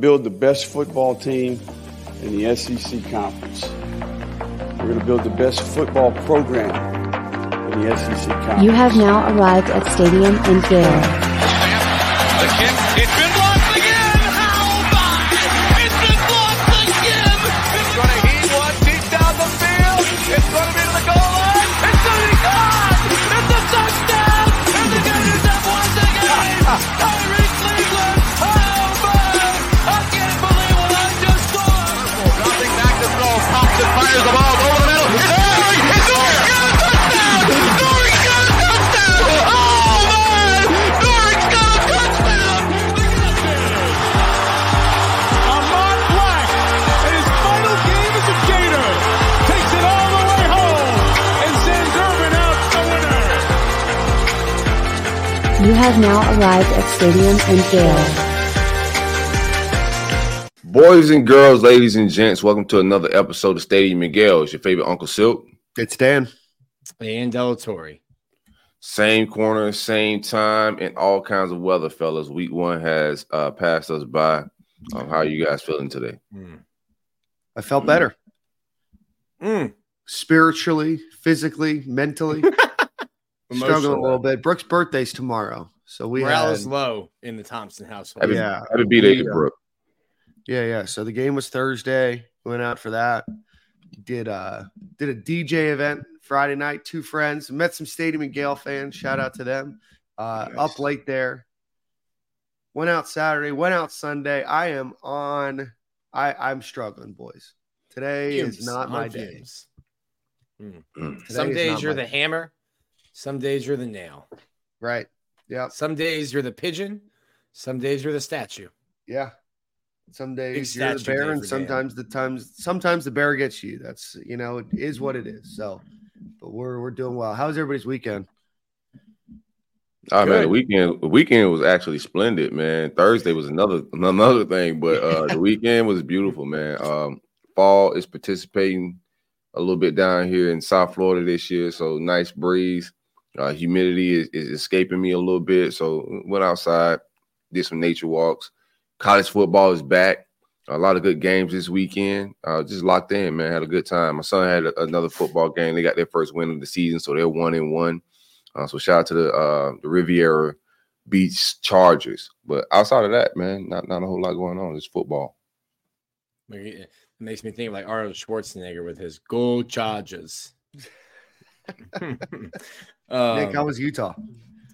build the best football team in the SEC conference. We're going to build the best football program in the SEC conference. You have now arrived at Stadium and Gale. The kick, it's been blocked have now arrived at Stadium and Gale. Boys and girls, ladies and gents, welcome to another episode of Stadium and Gale. It's your favorite Uncle Silk. It's Dan. and Delatorre. Same corner, same time, and all kinds of weather, fellas. Week one has uh, passed us by. Um, how are you guys feeling today? I felt better Mm. spiritually, physically, mentally. Struggling a little bit. Brooke's birthday's tomorrow, so we Morale had, is low in the Thompson household. Happy, Yeah. happy B Day to Yeah. Brooke. yeah, yeah. So the game was Thursday. Went out for that. Did uh did a DJ event Friday night. Two friends met some Stadium and Gale fans. Shout out to them. Uh, Nice. Up late there. Went out Saturday. Went out Sunday. I am on. I I'm struggling, boys. Today Fumes, is not on my day. Mm. Some days you're the day. hammer, some days you're the nail. right. Yep. Some days you're the pigeon, some days you're the statue. Yeah. Some days Big you're the bear, and for Dan. sometimes the times sometimes the bear gets you. That's you know it is what it is. So, but we're we're doing well. How's everybody's weekend? Oh man, the weekend the weekend was actually splendid, man. Thursday was another another thing, but uh the weekend was beautiful, man. Um fall is participating a little bit down here in South Florida this year, so nice breeze. Uh humidity is, is escaping me a little bit. So went outside, did some nature walks. College football is back. A lot of good games this weekend. Uh, just locked in, man. Had a good time. My son had a- another football game. They got their first win of the season, so they're one and one. Uh, so shout out to the uh, the Riviera Beach Chargers. But outside of that, man, not not a whole lot going on. It's football. It makes me think of like Arnold Schwarzenegger with his gold go charges. Nick, um, how was Utah?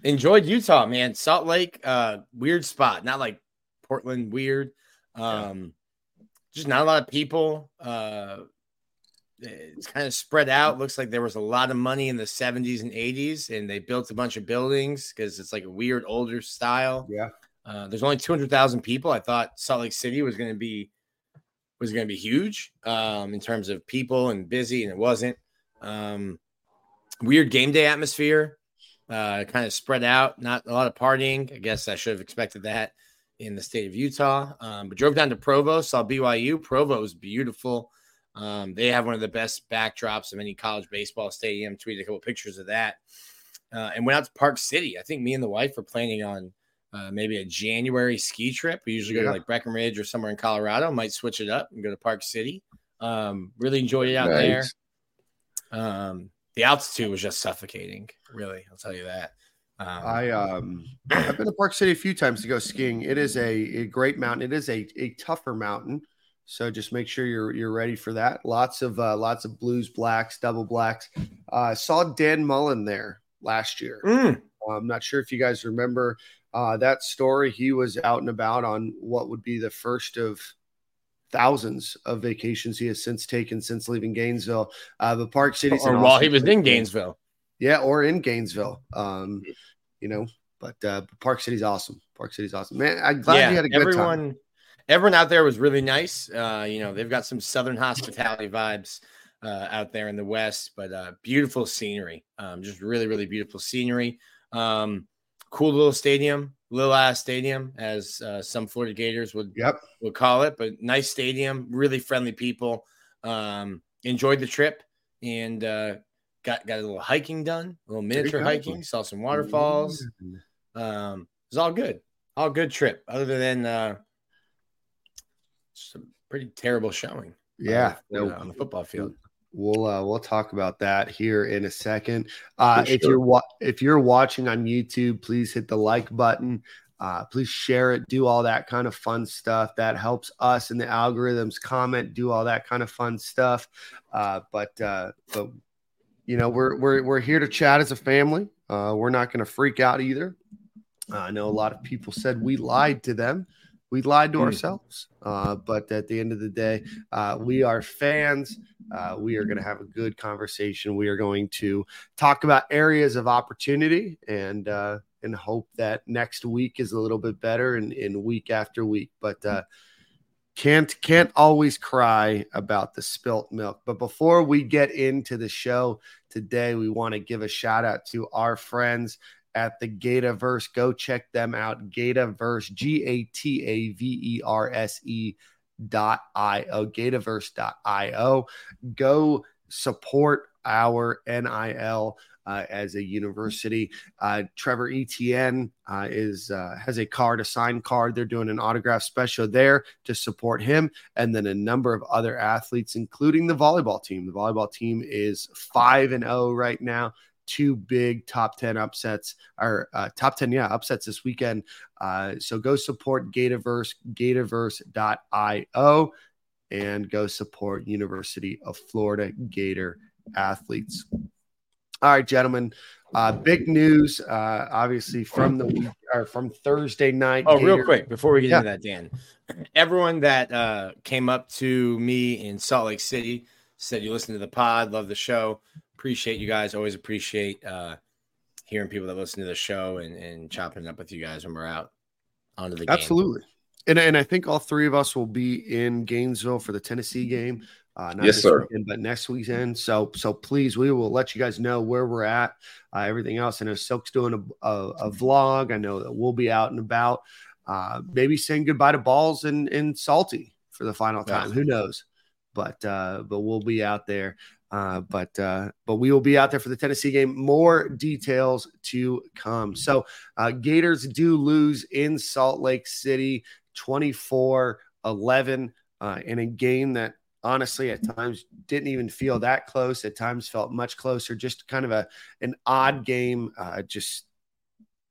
enjoyed Utah, man. Salt Lake, uh, weird spot, not like Portland, weird. Um, just not a lot of people. Uh, it's kind of spread out. Looks like there was a lot of money in the 70s and 80s, and they built a bunch of buildings because it's like a weird older style. Yeah. Uh, there's only 200,000 people. I thought Salt Lake City was going to be was going to be huge um, in terms of people and busy, and it wasn't. Um, weird game day atmosphere, uh, kind of spread out. Not a lot of partying. I guess I should have expected that in the state of Utah. Um, but drove down to Provo, saw BYU. Provo is beautiful. Um, they have one of the best backdrops of any college baseball stadium. Tweeted a couple pictures of that, uh, and went out to Park City. I think me and the wife were planning on uh, maybe a January ski trip. We usually go to like Breckenridge or somewhere in Colorado. Might switch it up and go to Park City. Um, really enjoyed it out there. Um, the altitude was just suffocating. Really, I'll tell you that. Um, I um I've been to Park City a few times to go skiing. It is a, a great mountain. It is a, a tougher mountain. So just make sure you're you're ready for that. Lots of uh, lots of blues, blacks, double blacks. Uh, saw Dan Mullen there last year. mm, I'm not sure if you guys remember uh, that story. He was out and about on what would be the first of thousands of vacations he has since taken since leaving Gainesville. Uh, but Park City, or while he was in Gainesville. yeah, or in Gainesville. Um, you know, but uh, Park City's awesome. Park City's awesome, man. I'm glad you had a good everyone, time. everyone out there was really nice. Uh, you know, they've got some southern hospitality vibes uh, out there in the west, but uh, beautiful scenery. Um, just really, really beautiful scenery. Um, cool little stadium, little ass stadium, as uh, some Florida Gators would Yep. would call it, but nice stadium, really friendly people. Um, enjoyed the trip and uh, got got a little hiking done, a little miniature hiking, saw some waterfalls. Um, it was all good, all good trip. Other than uh, a pretty terrible showing. Yeah, uh, on the football field. We'll uh, we'll talk about that here in a second. Uh, For if you're wa- if you're watching on YouTube, please hit the like button. Uh, please share it, do all that kind of fun stuff. That helps us in the algorithms. Comment, do all that kind of fun stuff. Uh, but uh, but you know we're we're we're here to chat as a family. Uh, we're not going to freak out either. I know a lot of people said we lied to them. We lied to Hmm. ourselves. Uh, but at the end of the day, uh, we are fans. Uh, we are going to have a good conversation. We are going to talk about areas of opportunity and uh, and hope that next week is a little bit better and in week after week. But uh, can't can't always cry about the spilt milk. But before we get into the show today, we want to give a shout out to our friends at the Gataverse. Go check them out. Gataverse, G A T A V E R S E dot io gataverse.io go support our nil uh, as a university. Uh, trevor Etienne uh, is uh, has a card a signed card. They're doing an autograph special there to support him and then a number of other athletes including the volleyball team. The volleyball team is 5 and 0 right now two big top 10 upsets or uh, top 10 yeah upsets this weekend uh, so go support gataverse gataverse.io and go support university of florida gator athletes all right gentlemen uh, big news uh, obviously from the week or from thursday night Oh, real quick before we get Yeah. into that, Dan. Everyone that uh, came up to me in Salt Lake City said you listen to the pod, love the show, appreciate you guys. Always appreciate uh, hearing people that listen to the show and, and chopping it up with you guys when we're out onto the game. Absolutely. And, and I think all three of us will be in Gainesville for the Tennessee game. Uh, not Yes, sir. Weekend, but next weekend. So, so please, we will let you guys know where we're at. Uh, everything else. I know Silk's doing a, a, a vlog. I know that we'll be out and about. Uh, maybe saying goodbye to Balls and, and Salty for the final time. Yeah. Who knows? But uh, but we'll be out there. Uh, but uh, but we will be out there for the Tennessee game. More details to come. So uh, Gators do lose in Salt Lake City 24 11 uh, in a game that honestly at times didn't even feel that close. At times felt much closer. Just kind of a an odd game. Uh, just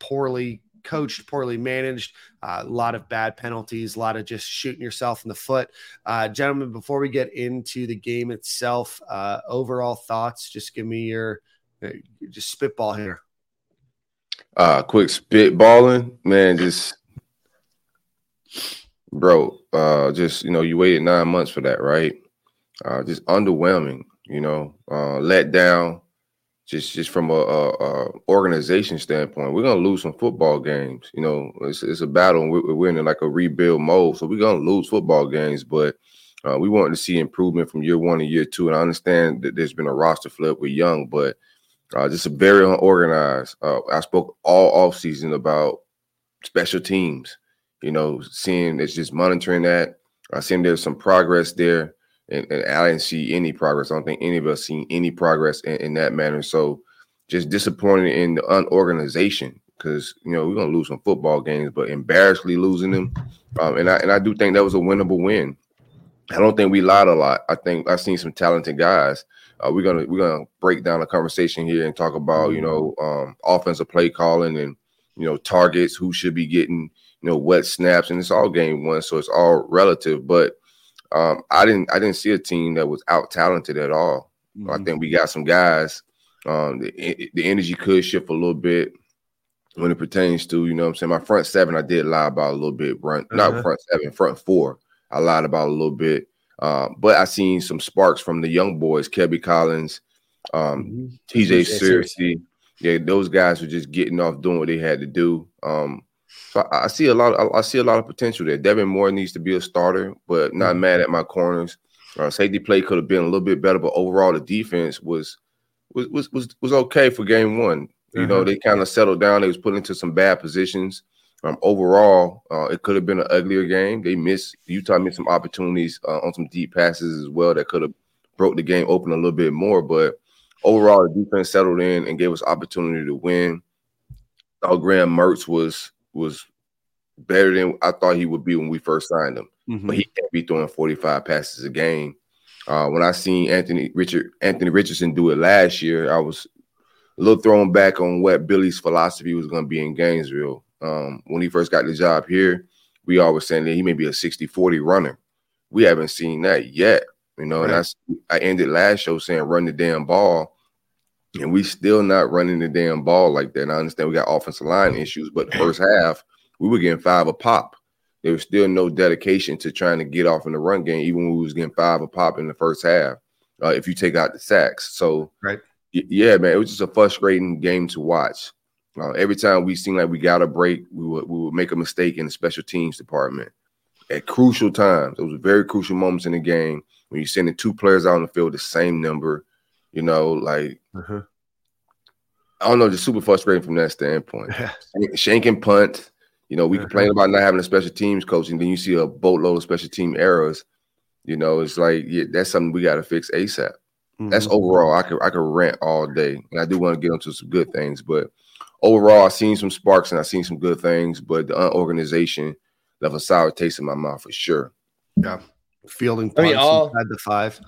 poorly coached, poorly managed, a lot of bad penalties, a lot of just shooting yourself in the foot. Uh, gentlemen, before we get into the game itself, uh, overall thoughts, just give me your uh, just spitball here. Uh quick spitballing, man, just bro, uh just you know, you waited nine months for that, right? Uh just underwhelming, you know, uh let down just just from a, a, a organization standpoint. We're gonna lose some football games, you know, it's, it's a battle and we're, we're in like a rebuild mode, so we're gonna lose football games, but uh, we wanted to see improvement from year one to year two, and I understand that there's been a roster flip with Young, but uh, just a very unorganized. Uh, I spoke all off season about special teams. You know, seeing it's just monitoring that. I seen there's some progress there, and, and I didn't see any progress. I don't think any of us seen any progress in, in that manner. So, just disappointed in the unorganization because you know we're gonna lose some football games, but embarrassingly losing them. Um, and I and I do think that was a winnable win. I don't think we lied a lot. I think I've seen some talented guys. Uh, we're gonna we're gonna break down the conversation here and talk about you know um, offensive play calling and you know targets, who should be getting you know what snaps, and it's all game one, so it's all relative. But um, I didn't I didn't see a team that was out talented at all. I think we got some guys. Um, the the energy could shift a little bit when it pertains to you know what I'm saying my front seven. I did lie about a little bit. Front Uh-huh. not front seven, front four. I lied about a little bit. Um, but I seen some sparks from the young boys, Kelby Collins, um, TJ TJ Searcy. Yeah, those guys were just getting off doing what they had to do. Um, so I, I see a lot. I, I see a lot of potential there. Devin Moore needs to be a starter, but not mad at my corners. Uh, safety play could have been a little bit better, but overall the defense was was was was, was okay for game one. You know, Uh-huh. they kind of settled down. They was put into some bad positions. Um, overall, uh, it could have been an uglier game. They missed Utah missed some opportunities uh, on some deep passes as well that could have broke the game open a little bit more. But overall, the defense settled in and gave us opportunity to win. thought Graham Mertz was was better than I thought he would be when we first signed him. Mhm. but he can't be throwing 45 passes a game. Uh, when I seen Anthony Richard Anthony Richardson do it last year, I was a little thrown back on what Billy's philosophy was going to be in Gainesville. Um, when he first got the job here, we all always saying that he may be a 60-40 runner. We haven't seen that yet, you know. And Right. that's I ended last show saying run the damn ball, and we still not running the damn ball like that. And I understand we got offensive line issues, but the first half we were getting five a pop. There was still no dedication to trying to get off in the run game, even when we was getting five a pop in the first half. Uh, if you take out the sacks, so Right. y- yeah, man, it was just a frustrating game to watch. Uh, every time we seemed like we got a break, we would we would make a mistake in the special teams department at crucial times. It was very crucial moments in the game when you're sending two players out on the field the same number. You know, like Uh-huh. I don't know, just super frustrating from that standpoint. Shank and punt. You know, we Uh-huh. complain about not having a special teams coach, and then you see a boatload of special team errors. You know, it's like yeah, that's something we got to fix ASAP. That's Mhm. overall. I could I could rant all day, and I do want to get into some good things, but overall, I've seen some sparks and I've seen some good things, but the unorganization left a sour taste in my mouth for sure. Yeah, fielding. I mean, all- inside the five.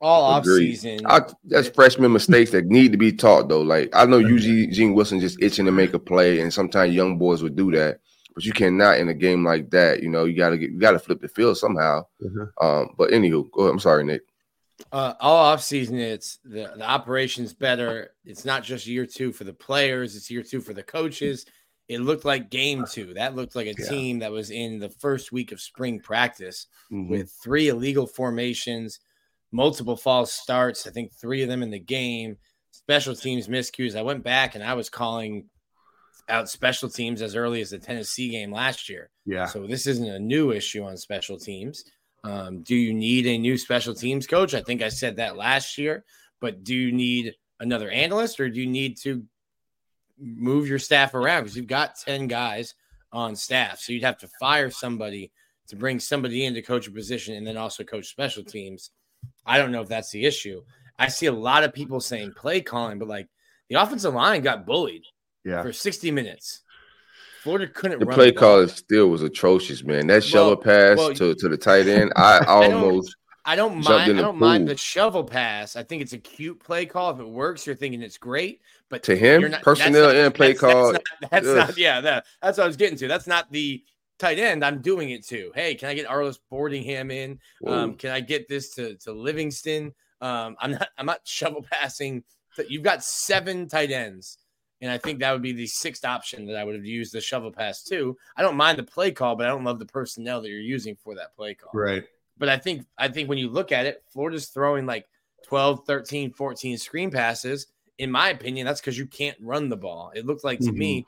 All off season. I, that's freshman mistakes that need to be taught, though. Like I know Eugene Gene Wilson just itching to make a play, and sometimes young boys would do that, but you cannot in a game like that. You know, you gotta get you gotta flip the field somehow. Mhm. Um, but anywho, go ahead. I'm sorry, Nick. uh, all off season, it's the, the operation's better. It's not just year two for the players, it's year two for the coaches. It looked like game two. That looked like a Yeah. team that was in the first week of spring practice Mhm. with three illegal formations, multiple false starts. I think three of them in the game, special teams miscues. I went back and I was calling out special teams as early as the Tennessee game last year. yeah. So this isn't a new issue on special teams. Um, do you need a new special teams coach? I think I said that last year, but do you need another analyst or do you need to move your staff around? Because you've got 10 guys on staff. So you'd have to fire somebody to bring somebody in to coach a position and then also coach special teams. I don't know if that's the issue. I see a lot of people saying play calling, but like the offensive line got bullied Yeah. for 60 minutes. Florida couldn't The run play the ball. call still was atrocious, man. That shovel Well- pass well, to, to the tight end, I I don't- almost I don't mind. in I the don't mind the shovel pass. I think it's a cute play call. If it works, you're thinking it's great. But to him, you're not, personnel that's not- and play that's- call. That's not, that's not- yeah, that, that's what I was getting to. That's not the tight end. I'm doing it to. Hey, can I get Arlis Boardingham in? Um, can I get this to to Livingston? Um, I'm not. I'm not shovel passing. You've got seven tight ends. And I think that would be the sixth option that I would have used the shovel pass to. I don't mind the play call, but I don't love the personnel that you're using for that play call. Right. But I think I think when you look at it, Florida's throwing like 12, 13, 14 screen passes. In my opinion, that's because you can't run the ball. It looked like to me,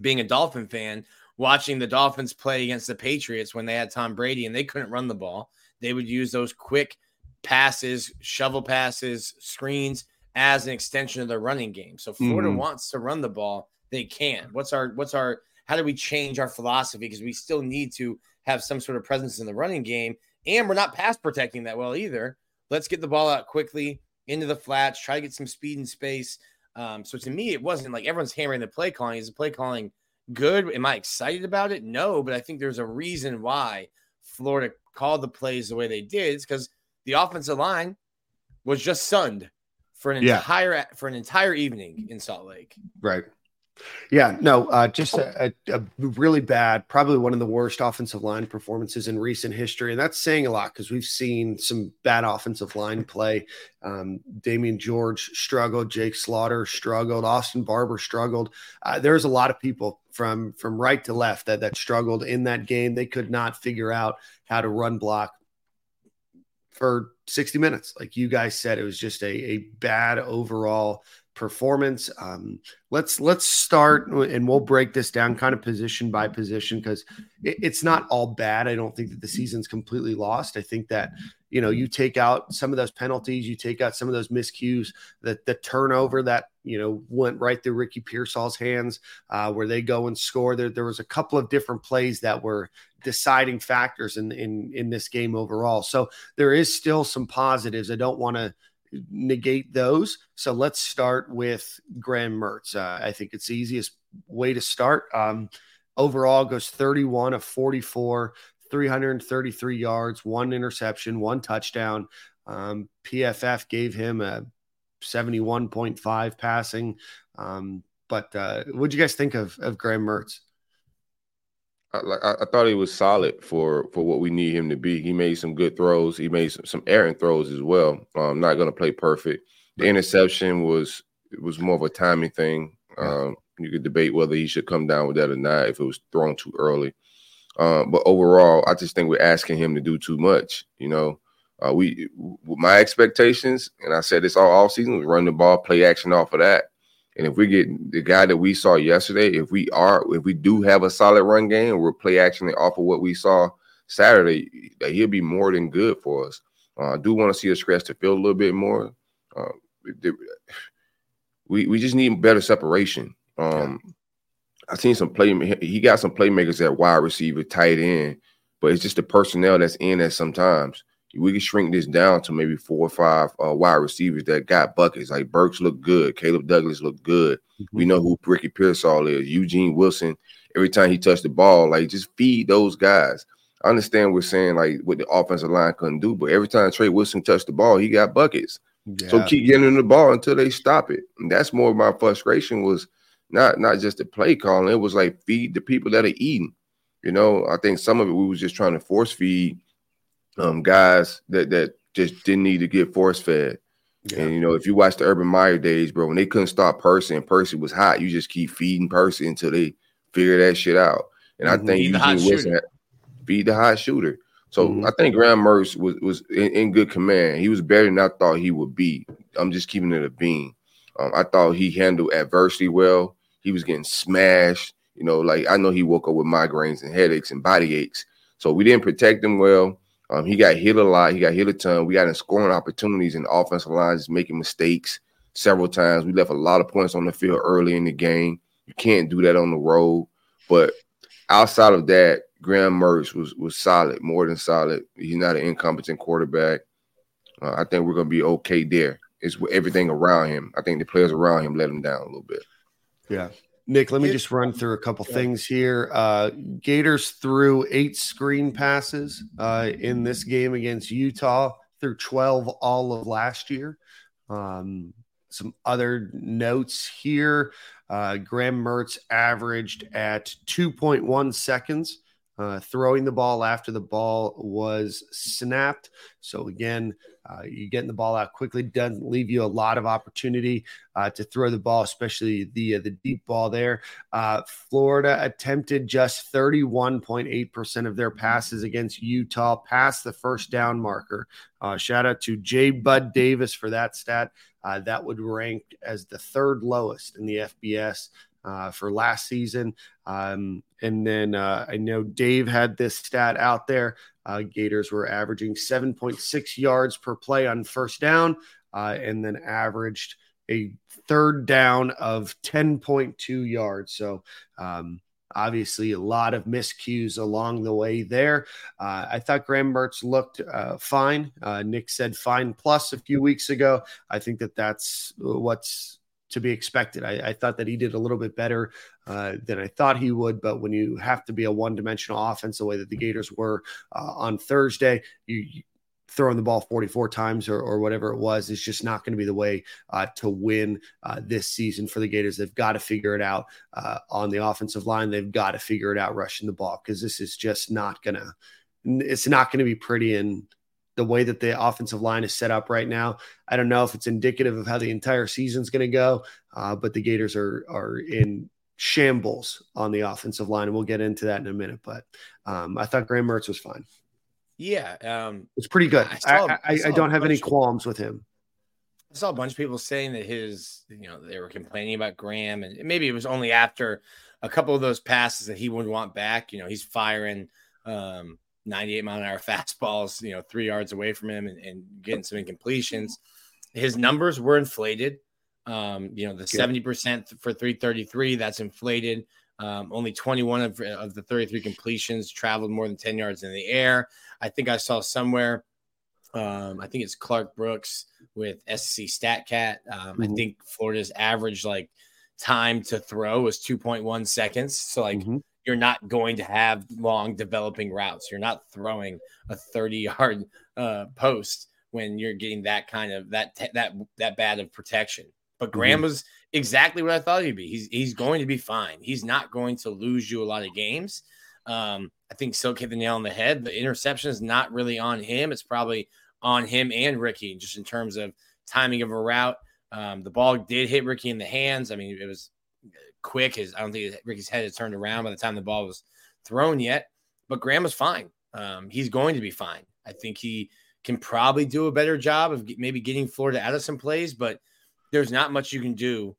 being a Dolphin fan, watching the Dolphins play against the Patriots when they had Tom Brady and they couldn't run the ball. They would use those quick passes, shovel passes, screens as an extension of their running game. So Florida Mhm. wants to run the ball, they can. What's our what's our how do we change our philosophy? Because we still need to have some sort of presence in the running game, and we're not pass protecting that well either. Let's get the ball out quickly into the flats, try to get some speed and space. Um, so to me, it wasn't like everyone's hammering the play calling. Is the play calling good? Am I excited about it? No, but I think there's a reason why Florida called the plays the way they did. It's because the offensive line was just sunned for an Yeah. entire for an entire evening in Salt Lake. Right. Yeah, no, uh, just a, a, really bad, probably one of the worst offensive line performances in recent history. And that's saying a lot because we've seen some bad offensive line play. Um, Damieon George struggled, Jake Slaughter struggled, Austin Barber struggled. Uh, there's a lot of people from from right to left that that struggled in that game. They could not figure out how to run block for 60 minutes. Like you guys said, it was just a, a bad overall performance. Um, let's let's start and we'll break this down kind of position by position because it, it's not all bad. I don't think that the season's completely lost. I think that you know you take out some of those penalties, you take out some of those miscues, that the turnover that you know went right through Ricky Pearsall's hands, uh, where they go and score. There, there was a couple of different plays that were deciding factors in in in this game overall. So there is still some positives. I don't want to negate those. So let's start with Graham Mertz. Uh, I think it's the easiest way to start. Um, overall, goes 31 of 44, 333 yards, one interception, one touchdown. Um, PFF gave him a 71.5 passing. Um, but uh, what do you guys think of, of Graham Mertz? I, like I, I thought he was solid for for what we need him to be. He made some good throws. He made some, some errant throws as well. Um, not going to play perfect. The interception was was more of a timing thing. Um, you could debate whether he should come down with that or not if it was thrown too early. Um, but overall, I just think we're asking him to do too much. You know, uh, we my expectations, and I said this all off season, was run the ball, play action off of that. And if we get the guy that we saw yesterday, if we are, if we do have a solid run game, we'll play action off of what we saw Saturday, that he'll be more than good for us. Uh, I do want to see us scratch the field a little bit more. Uh, we we just need better separation. Um, I've seen some play. He got some playmakers at wide receiver, tight end, but it's just the personnel that's in that sometimes we can shrink this down to maybe four or five uh, wide receivers that got buckets. Like Burks look good, Caleb Douglas look good. Mm-hmm. We know who Ricky Pearsall is, Eugene Wilson. Every time he touched the ball, like just feed those guys. I understand we're saying like what the offensive line couldn't do, but every time Trey Wilson touched the ball, he got buckets. Yeah. So keep getting in the ball until they stop it. And that's more of my frustration was not not just the play calling. It was like feed the people that are eating. You know, I think some of it we was just trying to force feed um, guys that that just didn't need to get force fed. Yeah. And you know, if you watch the Urban Meyer days, bro, when they couldn't stop Percy and Percy was hot, you just keep feeding Percy until they figure that shit out. And I mm-hmm. think Eugene Wilson had, feed the hot shooter. So mm-hmm. I think Graham Mertz was was in, in, good command. He was better than I thought he would be. I'm just keeping it a bean. Um, I thought he handled adversity well. He was getting smashed. You know, like I know he woke up with migraines and headaches and body aches. So we didn't protect him well. Um, he got hit a lot. He got hit a ton. We got in scoring opportunities and offensive lines making mistakes several times. We left a lot of points on the field early in the game. You can't do that on the road. But outside of that, Graham Mertz was was solid, more than solid. He's not an incompetent quarterback. Uh, I think we're gonna be okay there. It's everything around him. I think the players around him let him down a little bit. Yeah. Nick, let me just run through a couple things here. Uh, Gators threw eight screen passes uh, in this game against Utah, through 12 all of last year. Um, some other notes here uh, Graham Mertz averaged at 2.1 seconds. Uh, throwing the ball after the ball was snapped. So, again, uh, you getting the ball out quickly doesn't leave you a lot of opportunity uh, to throw the ball, especially the uh, the deep ball there. Uh, Florida attempted just 31.8% of their passes against Utah past the first down marker. Uh, shout out to J. Bud Davis for that stat. Uh, that would rank as the third lowest in the FBS. Uh, for last season. Um, and then uh, I know Dave had this stat out there. Uh, Gators were averaging 7.6 yards per play on first down, uh, and then averaged a third down of 10.2 yards. So, um, obviously, a lot of miscues along the way there. Uh, I thought Graham Mertz looked uh, fine. Uh, Nick said fine plus a few weeks ago. I think that that's what's to be expected. I, I, thought that he did a little bit better uh, than I thought he would. But when you have to be a one dimensional offense, the way that the Gators were uh, on Thursday, you, you throwing the ball 44 times or, or whatever it was is just not going to be the way uh, to win uh, this season for the Gators. They've got to figure it out uh, on the offensive line. They've got to figure it out rushing the ball because this is just not going to, it's not going to be pretty. And the way that the offensive line is set up right now. I don't know if it's indicative of how the entire season's going to go, uh, but the Gators are are in shambles on the offensive line, and we'll get into that in a minute. But um, I thought Graham Mertz was fine. Yeah, um, it's pretty good. I, saw, I, I, I don't have any qualms with him. I saw a bunch of people saying that his, you know, they were complaining about Graham, and maybe it was only after a couple of those passes that he would want back. You know, he's firing. Um, 98 mile an hour fastballs, you know, three yards away from him and, and getting some incompletions. His numbers were inflated. Um, you know, the 70% for 333, that's inflated. Um, only 21 of, of the 33 completions traveled more than 10 yards in the air. I think I saw somewhere, um, I think it's Clark Brooks with SEC StatCat. Um, mm-hmm. I think Florida's average like time to throw was 2.1 seconds. So, like, mm-hmm you're not going to have long developing routes. You're not throwing a 30 yard uh, post when you're getting that kind of that that that bad of protection. But Graham mm-hmm. was exactly what I thought he'd be. He's he's going to be fine. He's not going to lose you a lot of games. Um, I think Silk hit the nail on the head. The interception is not really on him. It's probably on him and Ricky, just in terms of timing of a route. Um, the ball did hit Ricky in the hands. I mean, it was quick. His I don't think Ricky's head had turned around by the time the ball was thrown yet. But Graham was fine. Um, he's going to be fine. I think he can probably do a better job of maybe getting Florida out of some plays, but there's not much you can do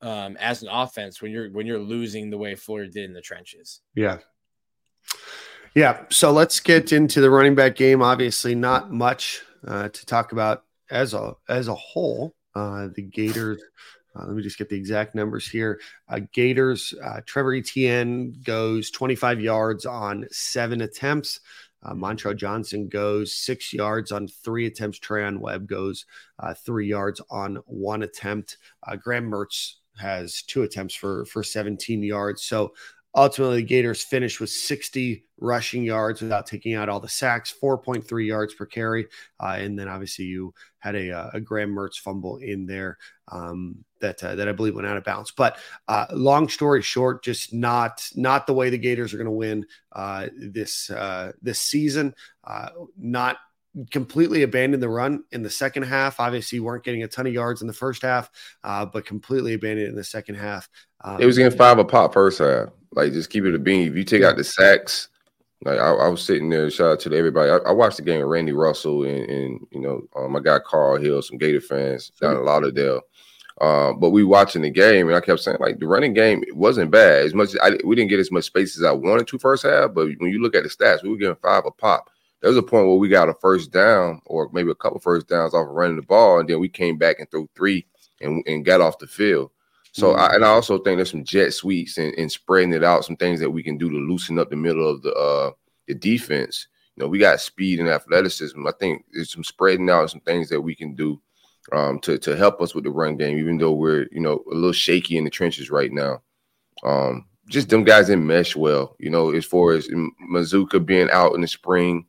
um, as an offense when you're when you're losing the way Florida did in the trenches. Yeah. Yeah. So let's get into the running back game. Obviously, not much uh, to talk about as a as a whole. Uh, the Gators. Uh, let me just get the exact numbers here. Uh, Gators. Uh, Trevor Etienne goes 25 yards on seven attempts. Uh, Johnson goes six yards on three attempts. Treyaun Webb goes uh, three yards on one attempt. Uh, Graham Mertz has two attempts for for 17 yards. So ultimately, the Gators finished with 60 rushing yards without taking out all the sacks, 4.3 yards per carry, uh, and then obviously you had a, uh, a Graham Mertz fumble in there. Um, that uh, that I believe went out of bounds. But uh, long story short, just not not the way the Gators are going to win uh, this uh, this season. Not completely abandoned the run in the second half. Obviously, weren't getting a ton of yards in the first half, uh, but completely abandoned in the second half. Um, it was getting five a pop first half. Like just keep it a bean. If you take out the sacks. Like I, I, was sitting there, shout out to everybody. I, I watched the game with Randy Russell and, and you know uh, my guy Carl Hill, some Gator fans down in Lauderdale. Uh, but we watching the game, and I kept saying like the running game it wasn't bad. As much as I, we didn't get as much space as I wanted to first half, but when you look at the stats, we were getting five a pop. There was a point where we got a first down or maybe a couple first downs off of running the ball, and then we came back and threw three and, and got off the field. So mm-hmm. I, and I also think there's some jet sweeps and, and, spreading it out, some things that we can do to loosen up the middle of the uh, the defense. You know, we got speed and athleticism. I think there's some spreading out, some things that we can do um, to to help us with the run game, even though we're you know a little shaky in the trenches right now. Um, just them guys didn't mesh well, you know, as far as Mazzccua being out in the spring,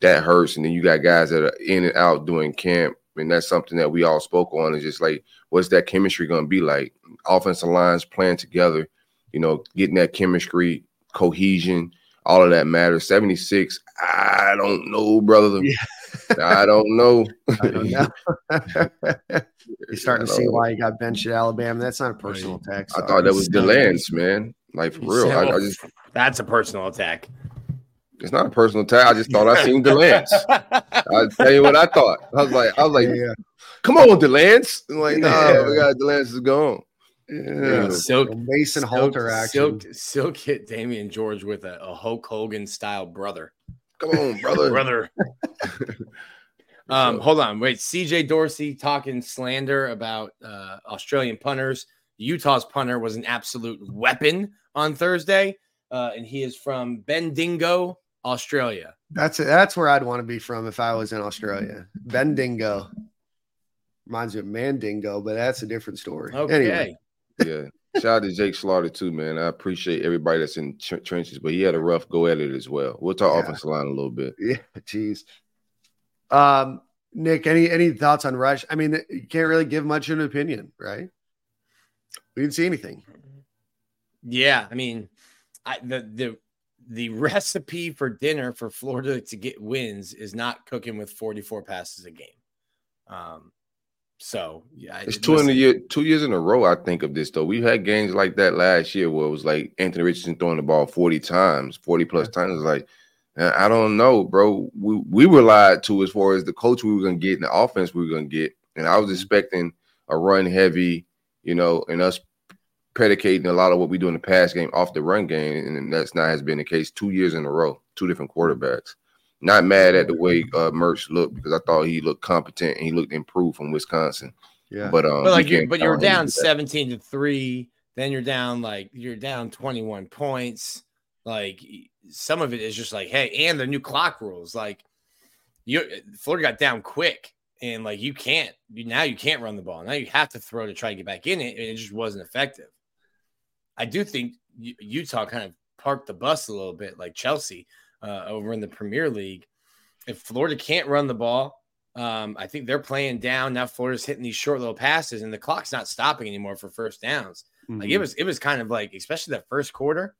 that hurts. And then you got guys that are in and out doing camp. And that's something that we all spoke on. Is just like, what's that chemistry going to be like? Offensive lines playing together, you know, getting that chemistry, cohesion, all of that matters. 76, I don't know, brother. Yeah. I don't know. I don't know. You're starting to see why he got benched at Alabama. That's not a personal attack. I thought that was Delance, man. Like for real. I, I, just that's a personal attack. It's not a personal attack. I just thought I seen Delance. I'll tell you what I thought. I was like, I was like, yeah. Come on, Delance. I'm like, nah, yeah. we got Delance is gone. Yeah. Silk, Mason Halter action. Silk, Silk hit Damieon George with a, a Hulk Hogan style brother. Come on, brother. brother. um, hold on. Wait. CJ Dorsey talking slander about uh, Australian punters. Utah's punter was an absolute weapon on Thursday, uh, and he is from Bendigo, Australia. That's it. That's where I'd want to be from if I was in Australia. Bendigo. Reminds me of Mandingo, but that's a different story. Okay. Anyway. Yeah. Shout out to Jake Slaughter too, man. I appreciate everybody that's in tr- trenches, but he had a rough go at it as well. We'll talk yeah. offensive line a little bit. Yeah, jeez. Um, Nick, any any thoughts on Rush? I mean, you can't really give much of an opinion, right? We didn't see anything. Yeah, I mean, I, the the the recipe for dinner for Florida to get wins is not cooking with 44 passes a game. Um, so yeah, it's two in a year, two years in a row. I think of this though. We've had games like that last year where it was like Anthony Richardson throwing the ball forty times, forty plus times. like I don't know, bro. We we were lied to as far as the coach we were gonna get and the offense we were gonna get, and I was mm-hmm. expecting a run heavy, you know, and us predicating a lot of what we do in the pass game off the run game, and that's not has been the case two years in a row, two different quarterbacks. Not mad at the way uh, Mertz looked because I thought he looked competent and he looked improved from Wisconsin. Yeah, but um, but like you but you're down seventeen to three, then you're down like you're down twenty one points. Like some of it is just like hey, and the new clock rules. Like you, Florida got down quick, and like you can't you, now you can't run the ball. Now you have to throw to try to get back in it, and it just wasn't effective. I do think Utah kind of parked the bus a little bit, like Chelsea uh, over in the Premier League. If Florida can't run the ball, um, I think they're playing down now. Florida's hitting these short little passes, and the clock's not stopping anymore for first downs. Mm-hmm. Like it was, it was kind of like, especially that first quarter.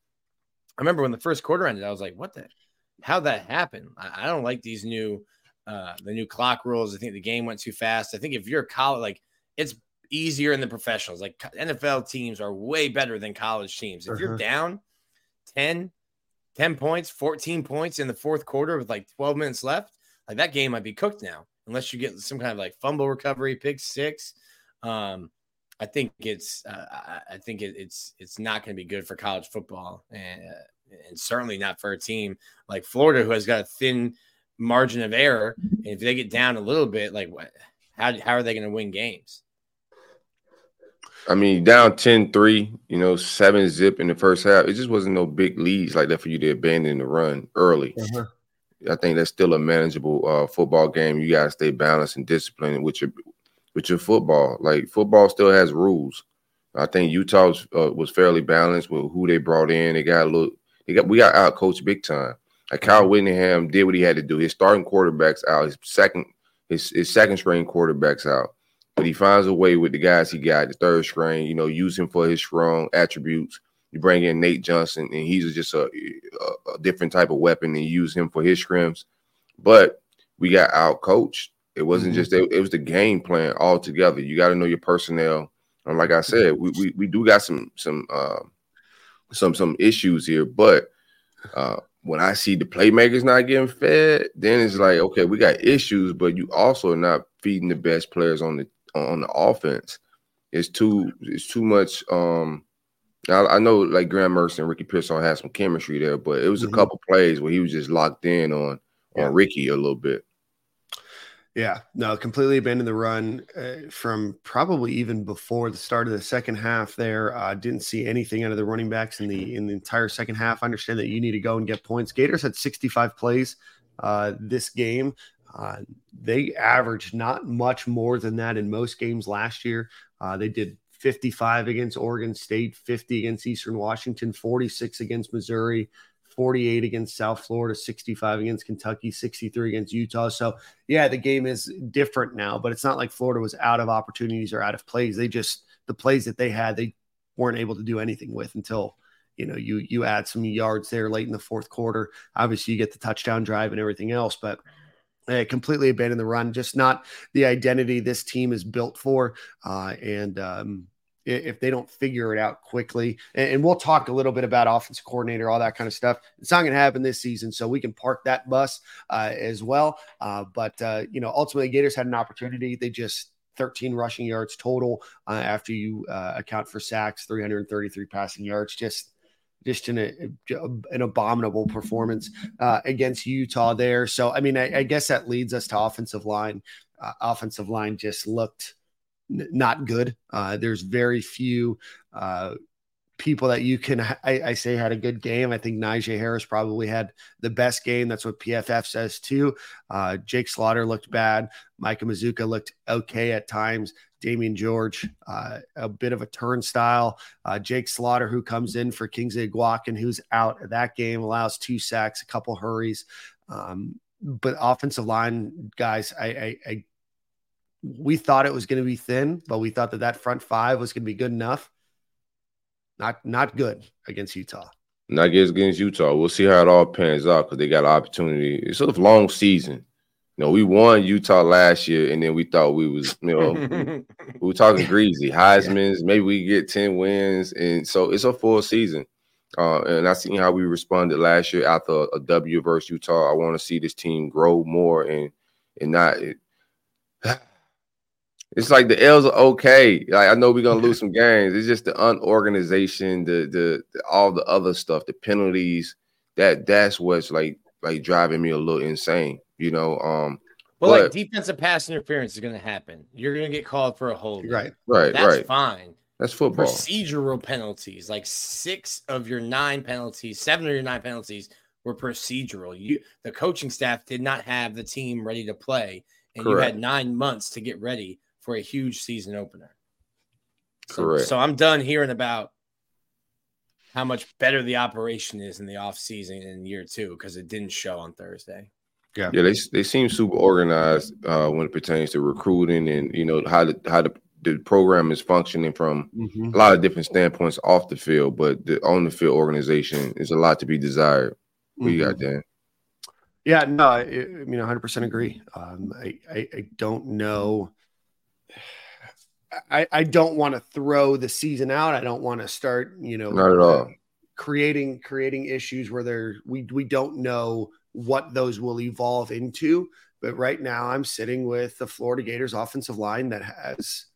I remember when the first quarter ended, I was like, "What the? How that happened?" I, I don't like these new, uh, the new clock rules. I think the game went too fast. I think if you're a college, like it's easier in the professionals. Like NFL teams are way better than college teams. If you're Uh-huh. down 10, 10 points, 14 points in the fourth quarter with like 12 minutes left, like that game might be cooked now, unless you get some kind of like fumble recovery, pick six. Um, I think it's uh, I- think it, it's it's not going to be good for college football, and uh, and certainly not for a team like Florida who has got a thin margin of error. And if they get down a little bit, like what? How how are they going to win games? I mean, down 10-3, you know, seven zip in the first half. It just wasn't no big leads like that for you to abandon the run early. Uh-huh. I think that's still a manageable uh, football game. You gotta stay balanced and disciplined with your with your football. Like football still has rules. I think Utah was, uh, was fairly balanced with who they brought in. They got a little. They got we got out coached big time. Like Kyle Whittingham did what he had to do. His starting quarterbacks out. His second his his second string quarterbacks out. But he finds a way with the guys he got, the third string, you know, use him for his strong attributes. You bring in Nate Johnson, and he's just a, a, a different type of weapon, and use him for his scrims. But we got out coached. It wasn't Mhm. just it, it was the game plan altogether. You got to know your personnel. And like I said, we, we we do got some some uh, some some issues here, but uh, when I see the playmakers not getting fed, then it's like okay, we got issues, but you also are not feeding the best players on the on the offense. It's too it's too much. Um, I, I know like Graham Mertz and Ricky Pearsall had some chemistry there, but it was Mhm. a couple plays where he was just locked in on Yeah. on Ricky a little bit. Yeah, no, completely abandoned the run uh, from probably even before the start of the second half. There, uh, didn't see anything out of the running backs in the in the entire second half. I understand that you need to go and get points. Gators had 65 plays uh, this game. Uh, they averaged not much more than that in most games last year. Uh, they did 55 against Oregon State, 50 against Eastern Washington, 46 against Missouri, 48 against South Florida, 65 against Kentucky, 63 against Utah. So, yeah, the game is different now, but it's not like Florida was out of opportunities or out of plays. They just, the plays that they had, they weren't able to do anything with until. You know, you you add some yards there late in the fourth quarter. Obviously, you get the touchdown drive and everything else, but uh, completely abandoned the run. Just not the identity this team is built for. Uh, and um, if they don't figure it out quickly, and, and we'll talk a little bit about offensive coordinator, all that kind of stuff. It's not going to happen this season, so we can park that bus uh, as well. Uh, but uh, you know, ultimately, Gators had an opportunity. They just 13 rushing yards total uh, after you account for sacks, 333 passing yards. Just just an, an abominable performance uh, against Utah there. So, I mean, I, I guess that leads us to offensive line. Uh, offensive line just looked n- not good. Uh, there's very few uh, people that you can, I, I say, had a good game. I think Najee Harris probably had the best game. That's what PFF says too. Uh, Jake Slaughter looked bad. Micah Mazzccua looked okay at times. Damieon George, uh, a bit of a turnstile. Uh, Jake Slaughter, who comes in for Kingsley Eguakun, who's out of that game, allows two sacks, a couple hurries. Um, but offensive line guys, I, I, I we thought it was going to be thin, but we thought that that front five was going to be good enough. Not not good against Utah. Not against Utah. We'll see how it all pans out because they got an opportunity. It's a long season. Know, we won Utah last year, and then we thought we was, you know, we were talking greasy, Heisman's. Maybe we get ten wins, and so it's a full season. Uh, and I seen how we responded last year after a W versus Utah. I want to see this team grow more and and not. It, it's like the L's are okay. Like I know we're gonna lose some games. It's just the unorganization, the, the the all the other stuff, the penalties. That that's what's like like driving me a little insane. You know, um, Well, but- like defensive pass interference is going to happen. You're going to get called for a hold. Right. right, That's right. fine. That's football. Procedural penalties, like six of your nine penalties, seven of your nine penalties were procedural. You, the coaching staff did not have the team ready to play, and you had nine months to get ready for a huge season opener. So, Correct. So I'm done hearing about how much better the operation is in the offseason in year two because it didn't show on Thursday. Yeah, yeah, they they seem super organized uh, when it pertains to recruiting and you know how the how the, the program is functioning from Mhm. a lot of different standpoints off the field, but the on the field organization is a lot to be desired. What you got, Dan? Yeah, no, I, I mean, 100% agree. Um, I, I, I don't know. I, I don't want to throw the season out. I don't want to start, you know, Not at all. creating creating issues where there we we don't know what those will evolve into. But right now, I'm sitting with the Florida Gators offensive line that has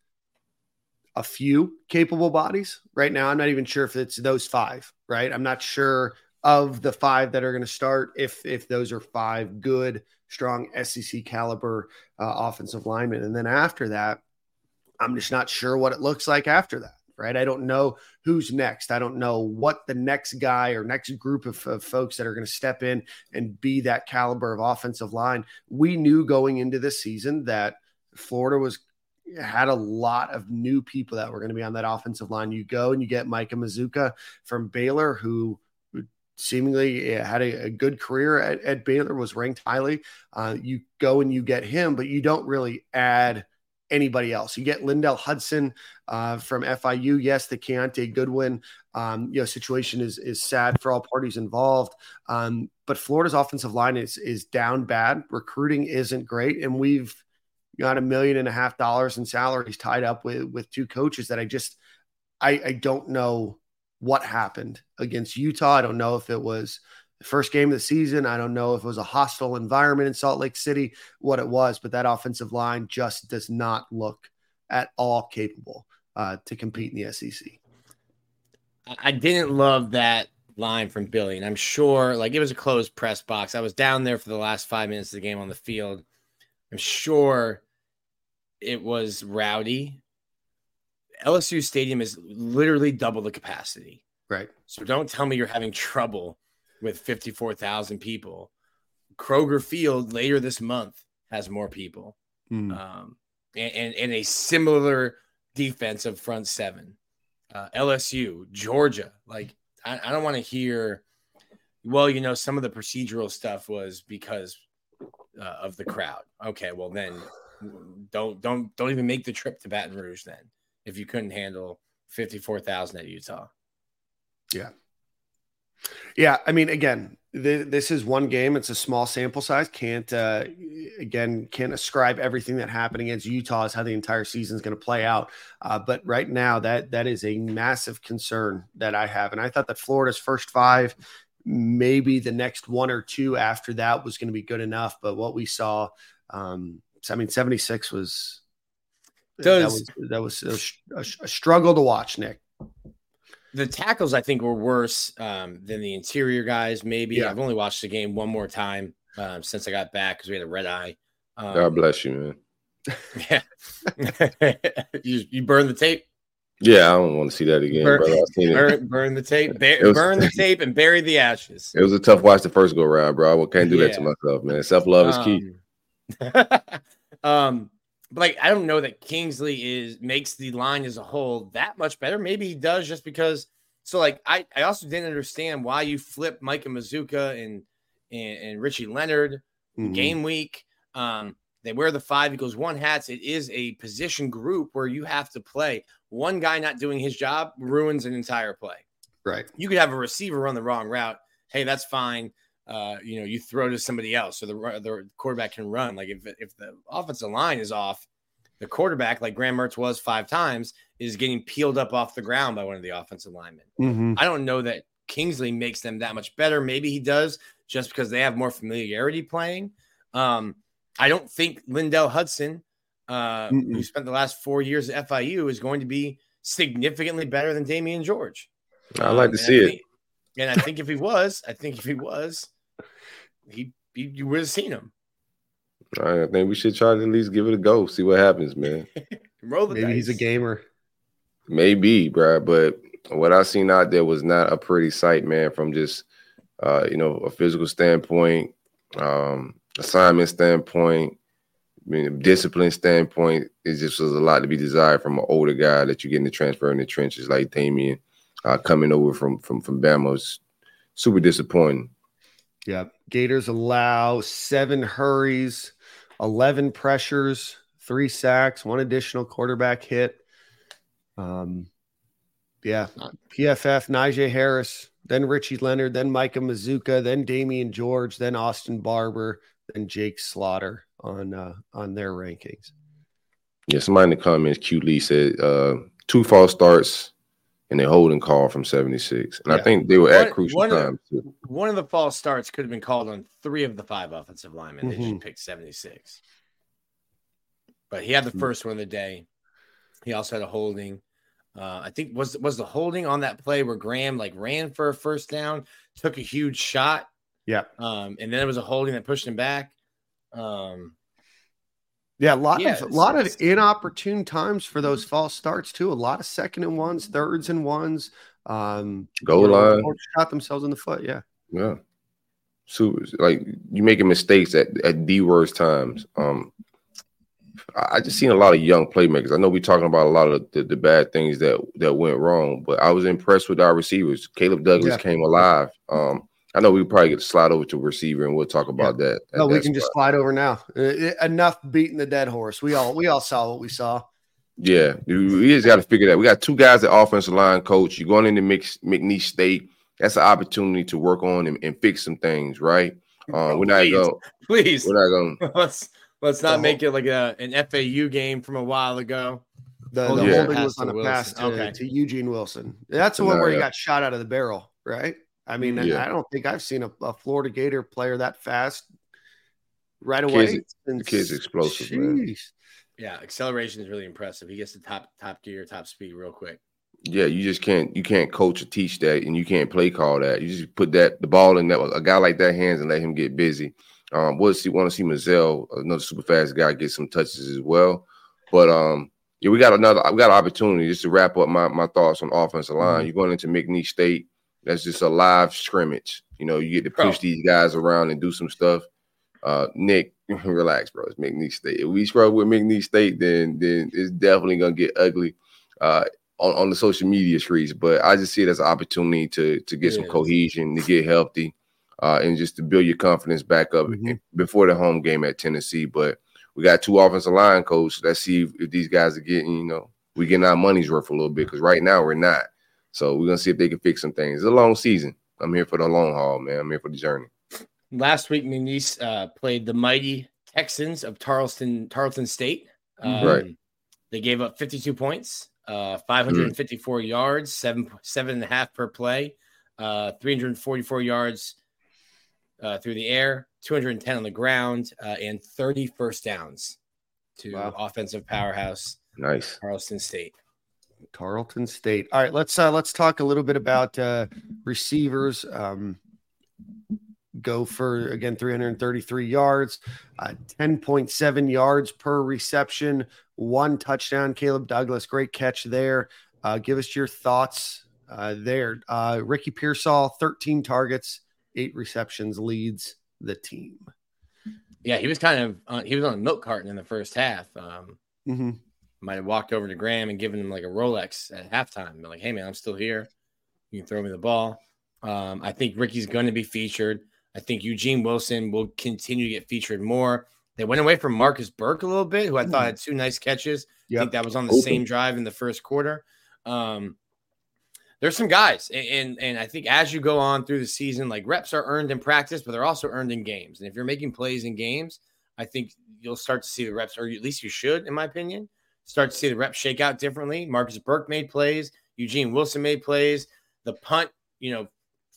a few capable bodies. Right now, I'm not even sure if it's those five. Right, I'm not sure of the five that are going to start if if those are five good, strong SEC caliber uh, offensive linemen. And then after that, I'm just not sure what it looks like after that. Right, I don't know who's next. I don't know what the next guy or next group of, of folks that are going to step in and be that caliber of offensive line. We knew going into this season that Florida was had a lot of new people that were going to be on that offensive line. You go and you get Micah Mazzccua from Baylor, who seemingly had a, a good career at, at Baylor, was ranked highly. Uh, you go and you get him, but you don't really add anybody else. You get Lindell Hudson uh, from FIU. Yes, the Keontae Goodwin um, you know situation is is sad for all parties involved. Um, but Florida's offensive line is is down bad. Recruiting isn't great, and we've got a million and a half dollars in salaries tied up with with two coaches that I just I, I don't know what happened against Utah. I don't know if it was the first game of the season. I don't know if it was a hostile environment in Salt Lake City, what it was, but that offensive line just does not look at all capable uh, to compete in the SEC. I didn't love that line from Billy, and I'm sure like it was a closed press box. I was down there for the last five minutes of the game on the field. I'm sure it was rowdy. LSU Stadium is literally double the capacity. Right. So don't tell me you're having trouble with 54,000 people. Kroger Field later this month has more people um, and, and, and a similar defensive front seven. Uh, LSU, Georgia, like I, I don't want to hear. Well, you know, some of the procedural stuff was because uh, of the crowd. Okay, well then, don't don't don't even make the trip to Baton Rouge then if you couldn't handle fifty four thousand at Utah. Yeah. Yeah. I mean, again, th- this is one game. It's a small sample size. Can't, uh, again, can't ascribe everything that happened against Utah as how the entire season is going to play out. Uh, but right now, that that is a massive concern that I have. And I thought that Florida's first five, maybe the next one or two after that was going to be good enough. But what we saw, um, I mean, 76 was. Does- that was that was a, a struggle to watch, Nick. The tackles, I think, were worse um, than the interior guys. Maybe Yeah. I've only watched the game one more time um, since I got back because we had a red eye. Um, God bless you, man. Yeah. you, you burn the tape, Yeah, I don't want to see that again, Burn- brother. I've seen it. burn, burn the tape, ba- was- burn the tape, and bury the ashes. It was a tough watch the first go round, bro. I can't do that to myself, man. Self love is key. Um, um, but like I don't know that Kingsley is makes the line as a whole that much better. Maybe he does just because. So like I, I also didn't understand why you flip Micah Mazzccua and and, and Richie Leonard Mhm. game week. Um, they wear the five equals one hats. It is a position group where you have to play. One guy not doing his job ruins an entire play. Right. You could have a receiver run the wrong route. Hey, that's fine. Uh, you know, you throw to somebody else, so the the quarterback can run. Like if if the offensive line is off, the quarterback, like Graham Mertz was five times, is getting peeled up off the ground by one of the offensive linemen. Mhm. I don't know that Kingsley makes them that much better. Maybe he does just because they have more familiarity playing. Um, I don't think Lindell Hudson, uh, who spent the last four years at FIU, is going to be significantly better than Damieon George. I'd like to Um, see I it. think- and I think if he was, I think if he was, he, he you would have seen him I think we should try to at least give it a go, see what happens, man. roll the Maybe he's a gamer. Maybe, bro, but what I seen out there was not a pretty sight, man. From just uh, you know a physical standpoint, um, assignment standpoint, I mean, discipline standpoint, it just was a lot to be desired from an older guy that you get in the transfer in the trenches like Damieon. uh, coming over from from from Bama was super disappointing. Yeah. Gators allow seven hurries, 11 pressures, three sacks, one additional quarterback hit. Um, yeah. PFF, Najee Harris, then Richie Leonard, then Micah Mazzccua, then Damieon George, then Austin Barber, then Jake Slaughter on uh, on their rankings. Yeah, somebody in the comments, Q Lee said uh, two false starts and a holding call from 76. And I think they were at One- crucial one of the- times. One of the false starts could have been called on three of the five offensive linemen. They Mhm. just picked 76. But he had the first one of the day. He also had a holding. Uh, I think was was the holding on that play where Graham like ran for a first down, took a huge shot, Yeah. um, and then it was a holding that pushed him back. Um, Yeah, a lot Yeah, of a lot of inopportune times for those false starts too. A lot of second and ones, thirds and ones. Um, Goal you know, line. shot themselves in the foot. Yeah, Yeah. Super like you making mistakes at, at the worst times. Um I I just seen a lot of young playmakers. I know we're talking about a lot of the, the bad things that that went wrong, but I was impressed with our receivers. Caleb Douglas Yeah. came alive. Um I know we probably get to slide over to receiver and we'll talk about that. at no, we that can just slide over now. Uh, enough beating the dead horse. We all we all saw what we saw. Yeah, we we just got to figure that. We got two guys at offensive line coach. You're going into Mix, McNeese State. That's an opportunity to work on and, and fix some things, right? Um, we're not Please. going. please We're not going. let's let's not make it like a an FAU game from a while ago. The, Oh, the yeah. holding was to on a pass to, Okay. to Eugene Wilson. That's the one No, where he yeah. got shot out of the barrel, right? I mean, Yeah. I don't think I've seen a, a Florida Gator player that fast right The away. kid's- since- kid's explosive, man. Yeah, acceleration is really impressive. He gets the top top gear, top speed real quick. Yeah, you just can't. You can't coach or teach that, and you can't play call that. You just put that the ball in that a guy like that hands and let him get busy. Um, we'll see. Want to see Mizell, another super fast guy, get some touches as well. But um, yeah, we got another. We got an opportunity just to wrap up my my thoughts on offensive line. You're going into McNeese State. That's just a live scrimmage. You know, you get to push Bro. these guys around and do some stuff. Uh, Nick, relax, bro. It's McNeese State. If we struggle with McNeese State, then then it's definitely gonna get ugly. Uh, on, on the social media streets, but I just see it as an opportunity to to get some cohesion, to get healthy, uh, and just to build your confidence back up Mhm. before the home game at Tennessee. But we got two offensive line coaches. Let's see if, if these guys are getting, you know, we getting our money's worth a little bit because right now we're not. So we're gonna see if they can fix some things. It's a long season. I'm here for the long haul, man. I'm here for the journey. Last week, McNeese uh, played the mighty Texans of Tarleton Tarleton State. Um, Right. They gave up 52 points, uh, 554 yards, seven seven and a half per play, uh, 344 yards uh, through the air, 210 on the ground, uh, and 30 first downs to Wow. offensive powerhouse Nice. Tarleton State. Tarleton State. All right, let's uh let's talk a little bit about uh receivers. Um go for again 333 yards, uh 10.7 yards per reception, one touchdown. Caleb Douglas, great catch there. Uh give us your thoughts uh there. Uh Ricky Pearsall, 13 targets, eight receptions, leads the team. Yeah, he was kind of uh, he was on a milk carton in the first half. Um, hmm might have walked over to Graham and given him like a Rolex at halftime. Been like, hey man, I'm still here. You can throw me the ball. Um, I think Ricky's going to be featured. I think Eugene Wilson will continue to get featured more. They went away from Marcus Burke a little bit, who I thought had two nice catches. I think that was on the Open. same drive in the first quarter. Um, there's some guys, and, and and I think as you go on through the season, like reps are earned in practice, but they're also earned in games. And if you're making plays in games, I think you'll start to see the reps, or at least you should, in my opinion, start to see the reps shake out differently. Marcus Burke made plays, Eugene Wilson made plays. The punt, you know,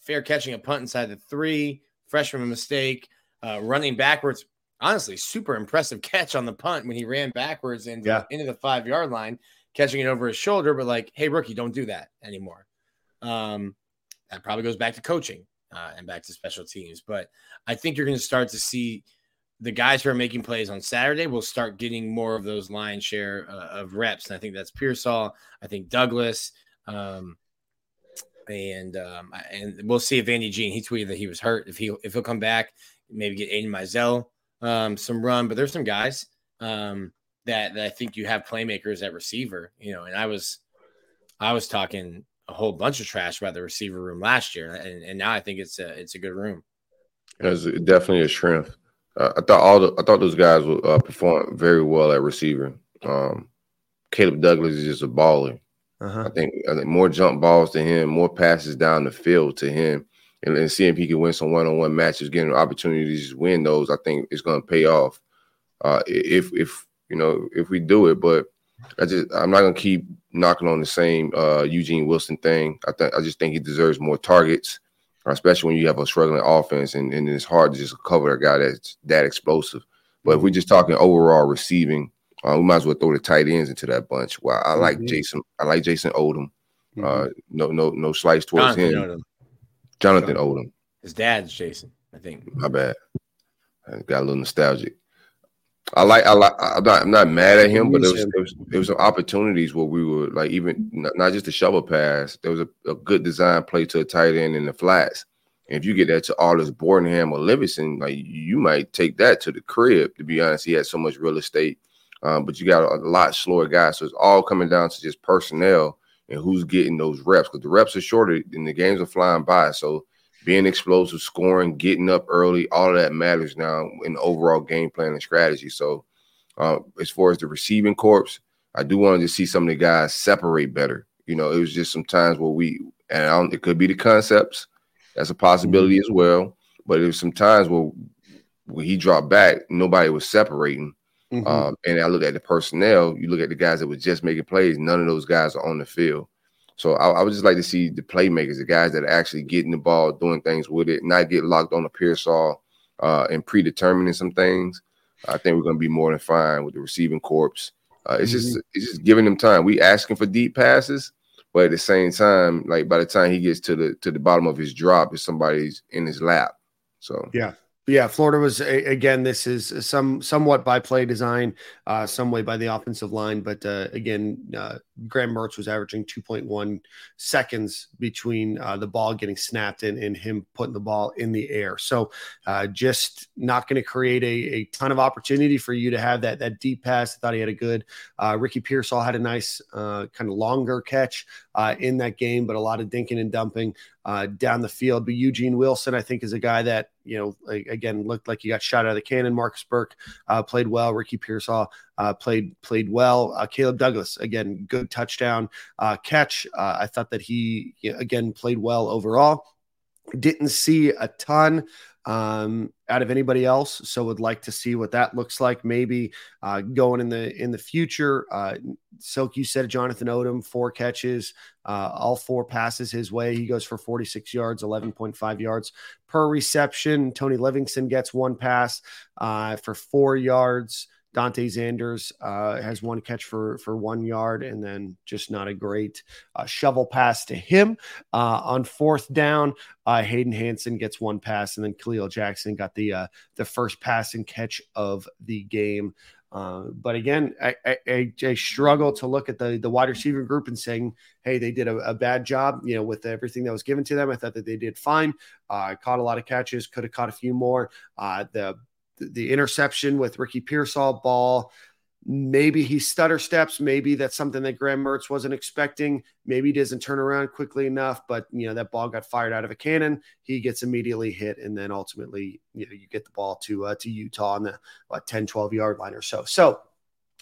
fair catching a punt inside the three, freshman mistake, uh, running backwards. Honestly, super impressive catch on the punt when he ran backwards into, Yeah. into the five yard line, catching it over his shoulder. But like, hey, rookie, don't do that anymore. Um, that probably goes back to coaching uh, and back to special teams. But I think you're going to start to see the guys who are making plays on Saturday will start getting more of those lion share uh, of reps. And I think that's Pearsall. I think Douglas. Um, and um, and we'll see if Andy Jean he tweeted that he was hurt. If he if he'll come back, maybe get Aidan Mizell um, some run. But there's some guys um, that that I think you have playmakers at receiver. You know, and I was I was talking a whole bunch of trash about the receiver room last year, and, and now I think it's a it's a good room. It's definitely a strength. Uh, I thought all the, I thought those guys would uh, perform very well at receiver. Um, Caleb Douglas is just a baller. Uh-huh. I think I think more jump balls to him, more passes down the field to him, and, and seeing if he can win some one on one matches, getting opportunities to win those, I think it's going to pay off. Uh, if if you know if we do it, but I just I'm not going to keep knocking on the same uh, Eugene Wilson thing. I think I just think he deserves more targets, especially when you have a struggling offense, and, and it's hard to just cover a guy that's that explosive. But if we're just talking overall receiving, uh, we might as well throw the tight ends into that bunch. Well, I like Mhm. Jason. I like Jason Odom. Mhm. Uh, no, no, no slice towards Jonathan him. Odom. Jonathan Odom. His dad's Jason, I think. My bad. I got a little nostalgic. I like. I like. I'm not. I'm not mad at him, but there was, there was there was some opportunities where we were like even not, not just a shovel pass. There was a, a good design play to a tight end in the flats. And if you get that to Arlis Boardingham or Livingston, like you might take that to the crib. To be honest, he had so much real estate, um, but you got a, a lot slower guys. So it's all coming down to just personnel and who's getting those reps because the reps are shorter and the games are flying by. So being explosive, scoring, getting up early, all of that matters now in the overall game plan and strategy. So, uh, as far as the receiving corps, I do want to see some of the guys separate better. You know, it was just some times where we, and I don't, it could be the concepts, that's a possibility as well. But there's some times where when he dropped back, nobody was separating. Mhm. Um, and I look at the personnel, you look at the guys that were just making plays, none of those guys are on the field. So I, I would just like to see the playmakers, the guys that are actually getting the ball, doing things with it, not get locked on a Pearsall uh, and predetermining some things. I think we're going to be more than fine with the receiving corps. Uh, it's just it's just giving them time. We asking for deep passes, but at the same time, like by the time he gets to the to the bottom of his drop, if somebody's in his lap. So Yeah. Yeah, Florida was again. This is some somewhat by play design, uh, some way by the offensive line, but uh, again, uh, Graham Mertz was averaging 2.1 seconds between uh, the ball getting snapped and, and him putting the ball in the air. So, uh, just not going to create a, a ton of opportunity for you to have that that deep pass. I thought he had a good. Uh, Ricky Pearsall had a nice uh, kind of longer catch in that game, but a lot of dinking and dumping down the field. But Eugene Wilson, I think, is a guy that you know again looked like he got shot out of the cannon. Marcus Burke uh, played well. Ricky Pearsall uh, played played well. Uh, Caleb Douglas again, good touchdown uh, catch. Uh, I thought that he again played well overall. Didn't see a ton um, out of anybody else, so would like to see what that looks like. Maybe uh, going in the in the future. Uh, Silk, you said Jonathan Odom, four catches, uh, all four passes his way. He goes for 46 yards, 11.5 yards per reception. Tony Livingston gets one pass uh, for four yards. Dante Zanders uh, has one catch for for one yard, and then just not a great uh, shovel pass to him uh, on fourth down. Uh, Hayden Hansen gets one pass, and then Kahleil Jackson got the uh, the first pass and catch of the game. Uh, but again, I, I, I, struggle to look at the the wide receiver group and saying, "Hey, they did a, a bad job." You know, with everything that was given to them, I thought that they did fine. Caught a lot of catches, could have caught a few more. Uh, the interception with Ricky Pearsall ball. Maybe he stutter steps. Maybe that's something that Graham Mertz wasn't expecting. Maybe he doesn't turn around quickly enough. But you know that ball got fired out of a cannon. He gets immediately hit, and then ultimately, you know, you get the ball to uh, to Utah on the what, 10, 12 yard line or so. So,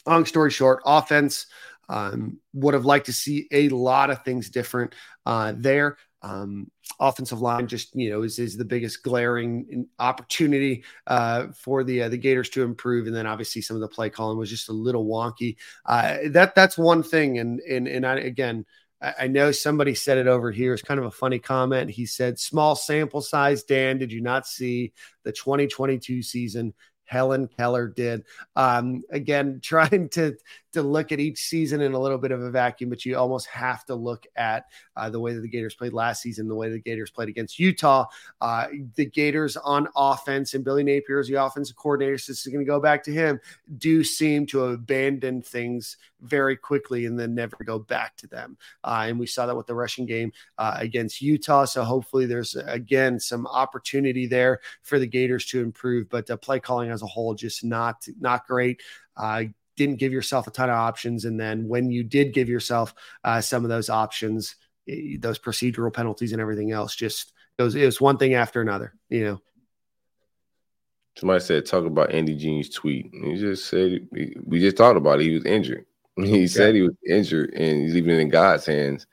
long story short, offense um, would have liked to see a lot of things different uh, there. Um, offensive line just you know is, is the biggest glaring opportunity uh, for the uh, the Gators to improve, and then obviously some of the play calling was just a little wonky. Uh, that that's one thing, and and and I, again. I I know somebody said it over here. It's kind of a funny comment. He said, "Small sample size." Dan, did you not see the 2022 season? Helen Keller did. Um, again, trying to to look at each season in a little bit of a vacuum, but you almost have to look at uh, the way that the Gators played last season, the way the Gators played against Utah. Uh, the Gators on offense and Billy Napier is the offensive coordinator. So this is going to go back to him. Do seem to abandon things very quickly and then never go back to them. Uh, and we saw that with the rushing game uh, against Utah. So hopefully there's again some opportunity there for the Gators to improve. But play calling as a whole just not not great. Uh, didn't give yourself a ton of options, and then when you did give yourself uh, some of those options, eh, those procedural penalties and everything else just goes it was one thing after another. You know, Somebody said talk about Andy Jean's tweet. He just said we just talked about it. He was injured. He said he was injured and he's leaving it in God's hands.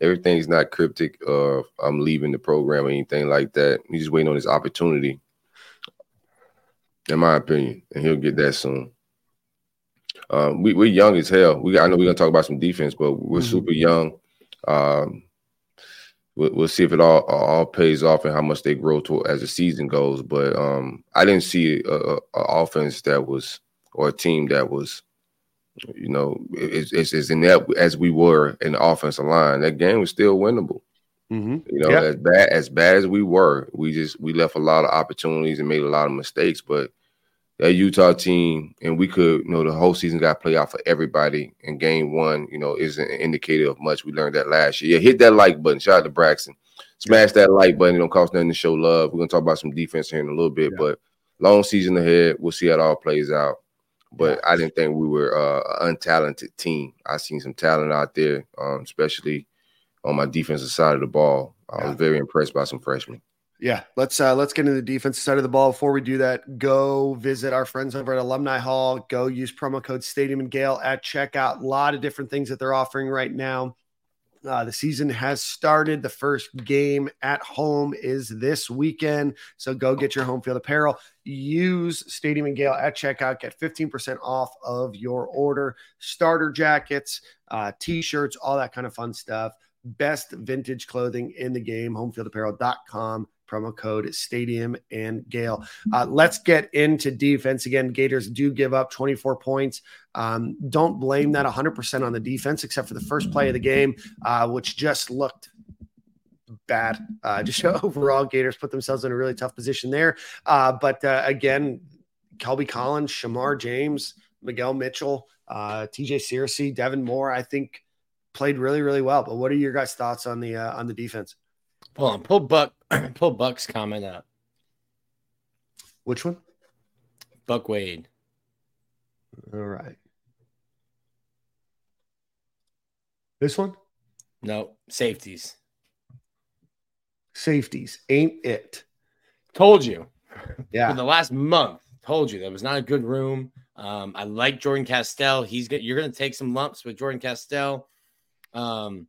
Everything's not cryptic of I'm leaving the program or anything like that. He's just waiting on his opportunity, in my opinion, and he'll get that soon. Um, we, we're young as hell. We I know we're gonna talk about some defense, but we're Mhm. super young. Um, we'll, we'll see if it all all pays off and how much they grow to as the season goes. But um, I didn't see a, a, a offense that was or a team that was, you know, it's, it's, it's in that as we were in the offensive line. That game was still winnable. mm-hmm. You know, Yeah. as bad as bad as we were, we just we left a lot of opportunities and made a lot of mistakes. But that Utah team, and we could, you know, the whole season got play out for everybody. And game one, you know, isn't an indicator of much. We learned that last year. Yeah, hit that like button. Shout out to Braxton. Smash that like button. It don't cost nothing to show love. We're gonna talk about some defense here in a little bit, Yeah. but long season ahead. We'll see how it all plays out. But I didn't think we were uh, an untalented team. I seen some talent out there, um, especially on my defensive side of the ball. I Yeah. was very impressed by some freshmen. Yeah, let's uh let's get into the defensive side of the ball. Before we do that, go visit our friends over at Alumni Hall. Go use promo code Stadium and Gale at checkout. A lot of different things that they're offering right now. Uh, the season has started. The first game at home is this weekend. So go get your home field apparel. Use Stadium and Gale at checkout. Get 15% off of your order. Starter jackets, uh, t shirts, all that kind of fun stuff. Best vintage clothing in the game. Homefieldapparel.com. Promo code Stadium and Gale. Uh, let's get into defense again. Gators do give up 24 points. Um, don't blame that 100% on the defense, except for the first play of the game, uh, which just looked bad. Uh, just overall, Gators put themselves in a really tough position there. Uh, but uh, again, Kelby Collins, Shamar James, Miguel Mitchell, uh, TJ Searcy, Devin Moore, I think played really, really well. But what are your guys' thoughts on the on the defense? Hold on, pull Buck, pull Buck's comment up. Which one? Buck Wade. All right. This one? No safeties. Safeties ain't it. Told you. Yeah. For the last month, told you that was not a good room. Um, I like Jordan Castell. He's get, you're going to take some lumps with Jordan Castell. Um,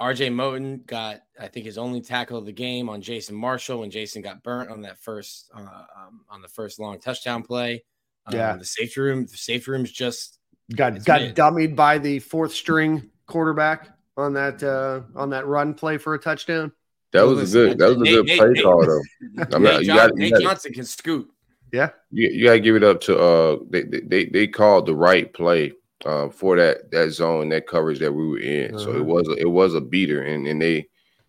RJ Moten got, I think, his only tackle of the game on Jason Marshall when Jason got burnt on that first uh, um, on the first long touchdown play. Um, Yeah. the safety room, the safety room's just got got mid. dummied by the fourth string quarterback on that uh on that run play for a touchdown. That Well, was a good. That was a Nate- good Nate- play Nate- call, though. I'm Nate, not, you John- got, you Nate got, Johnson can scoot. Yeah. you, you got to give it up to uh they they they called the right play uh, for that that zone that coverage that we were in. So Uh-huh. it was a, it was a beater, and and they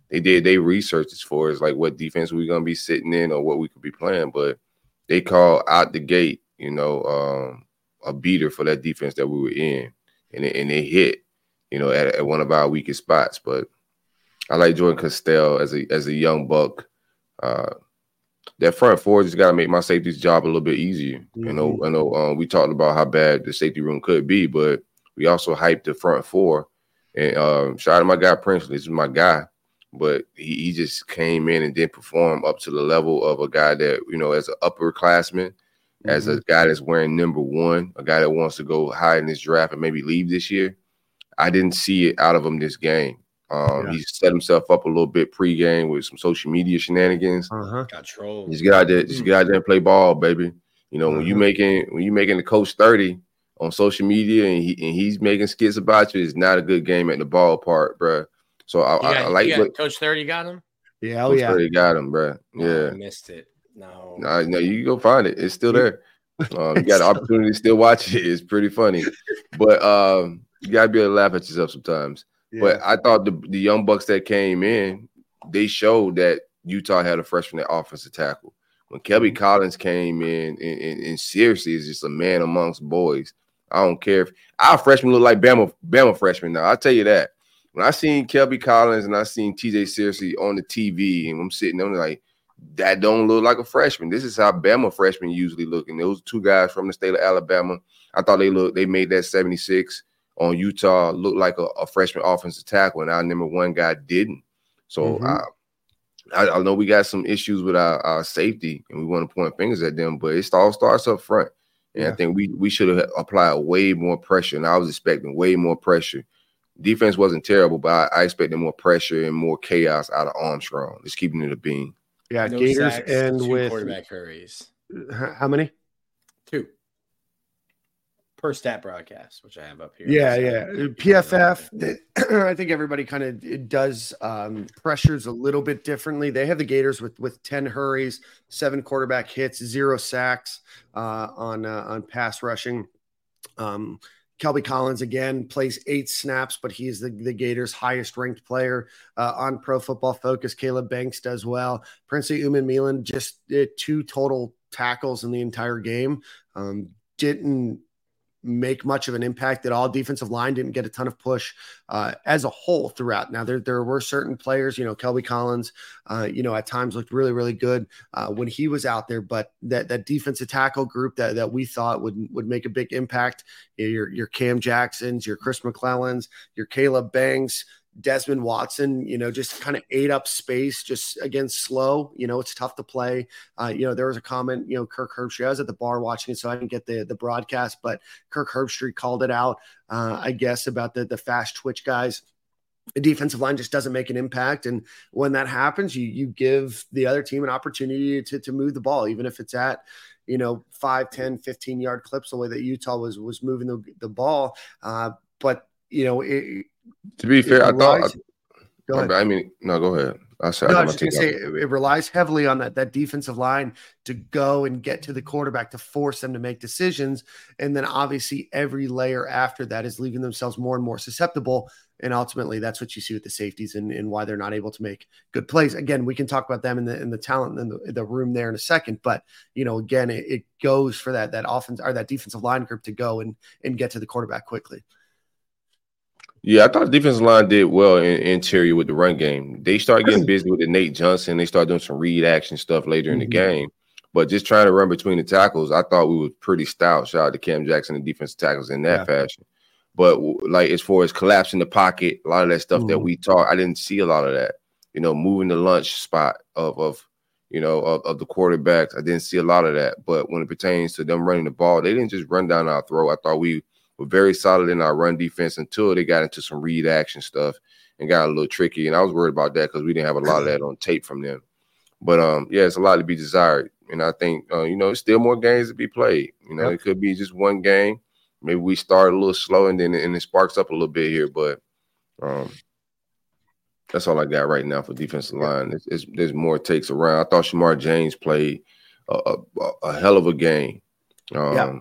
they did they researched as far as like what defense we are gonna be sitting in or what we could be playing, but they called out the gate, you know, um, a beater for that defense that we were in, and it, and they hit, you know, at, at one of our weakest spots. But I like Jordan Castell as a as a young buck. Uh, that front four just got to make my safety's job a little bit easier. You know, I know um, we talked about how bad the safety room could be, but we also hyped the front four. And um, shout out to my guy Princely, this is my guy, but he, he just came in and didn't perform up to the level of a guy that you know, as an upperclassman, as a guy that's wearing number one, a guy that wants to go high in this draft and maybe leave this year. I didn't see it out of him this game. Um, Yeah. He set himself up a little bit pregame with some social media shenanigans. Uh-huh. Got trolled. Just get out there, just get out there and play ball, baby. You know, when you Mhm. making when you making the coach 30 on social media and he and he's making skits about you, it's not a good game at the ballpark, bro. So I, You I, got- I like got- what Coach 30 got him? Yeah, oh Coach yeah. 30 got him, bruh. Oh, Yeah. I missed it. No. No, no, you can go find it. It's still there. Um, you got the opportunity to still watch it. It's pretty funny, but um, you gotta be able to laugh at yourself sometimes. But I thought the the young bucks that came in, they showed that Utah had a freshman at offensive tackle. When Kelby mm-hmm. Collins came in, and, and, and seriously is just a man amongst boys. I don't care if our freshmen look like Bama Bama freshmen now. I'll tell you that. When I seen Kelby Collins and I seen TJ seriously on the TV, and I'm sitting there I'm like, that don't look like a freshman. This is how Bama freshmen usually look. And those two guys from the state of Alabama, I thought they looked, they made that 76 on Utah looked like a, a freshman offensive tackle, and our number one guy didn't. So Mhm. uh, I, I know we got some issues with our, our safety, and we want to point fingers at them, but it all starts up front. And Yeah. I think we we should have applied way more pressure, and I was expecting way more pressure. Defense wasn't terrible, but I, I expected more pressure and more chaos out of Armstrong. Just keeping it a beam. Yeah, No Gators sacks, and two with quarterback hurries. how many? Per stat broadcast, which I have up here. Yeah, So- yeah. PFF, I think everybody kind of does um, pressures a little bit differently. They have the Gators with with ten hurries, seven quarterback hits, zero sacks uh, on uh, on pass rushing. Um, Kelby Collins again plays eight snaps, but he's the, the Gators' highest ranked player uh, on Pro Football Focus. Caleb Banks does well. Princely Umanmielen just did two total tackles in the entire game. Um, didn't make much of an impact at all. Defensive line didn't get a ton of push uh, as a whole throughout. Now there there were certain players, you know, Kelby Collins, uh, you know, at times looked really really good uh, when he was out there, but that that defensive tackle group that that we thought would would make a big impact, your your Cam Jacksons, your Chris McClellans, your Caleb Banks. Desmond Watson, you know, just kind of ate up space, just again slow. You know, it's tough to play. Uh, you know, there was a comment, you know, Kirk Herbstreit. I was at the bar watching it, so I didn't get the the broadcast, but Kirk Herbstreit called it out, uh, I guess, about the the fast twitch guys. The defensive line just doesn't make an impact, and when that happens, you you give the other team an opportunity to to move the ball, even if it's at you know 5 10 15 yard clips the way that utah was was moving the, the ball uh, but you know it, To be fair, I thought. relies- ahead. I mean, no, go ahead. I said No, I I was just gonna say it, it relies heavily on that that defensive line to go and get to the quarterback to force them to make decisions, and then obviously every layer after that is leaving themselves more and more susceptible, and ultimately that's what you see with the safeties and, and why they're not able to make good plays. Again, we can talk about them in the in the talent in the, the room there in a second, but you know, again, it, it goes for that that offense or that defensive line group to go and and get to the quarterback quickly. Yeah, I thought the defensive line did well in interior with the run game. They started getting busy with the Nate Johnson. They started doing some read action stuff later in the Mhm. game. But just trying to run between the tackles, I thought we were pretty stout. Shout out to Cam Jackson and defensive tackles in that Yeah. fashion. But like as far as collapsing the pocket, a lot of that stuff that Mhm. we taught, I didn't see a lot of that. You know, moving the lunch spot of of you know of, of the quarterbacks, I didn't see a lot of that. But when it pertains to them running the ball, they didn't just run down our throat. I thought we were very solid in our run defense until they got into some read action stuff and got a little tricky. And I was worried about that because we didn't have a lot of that on tape from them. But um, yeah, it's a lot to be desired, and I think uh, you know, it's still more games to be played. You know, Yep. it could be just one game. Maybe we start a little slow and then and it sparks up a little bit here, but um, that's all I got right now for defensive line. It's, it's, there's more takes around. I thought Shamar James played a, a, a hell of a game. Um, Yeah.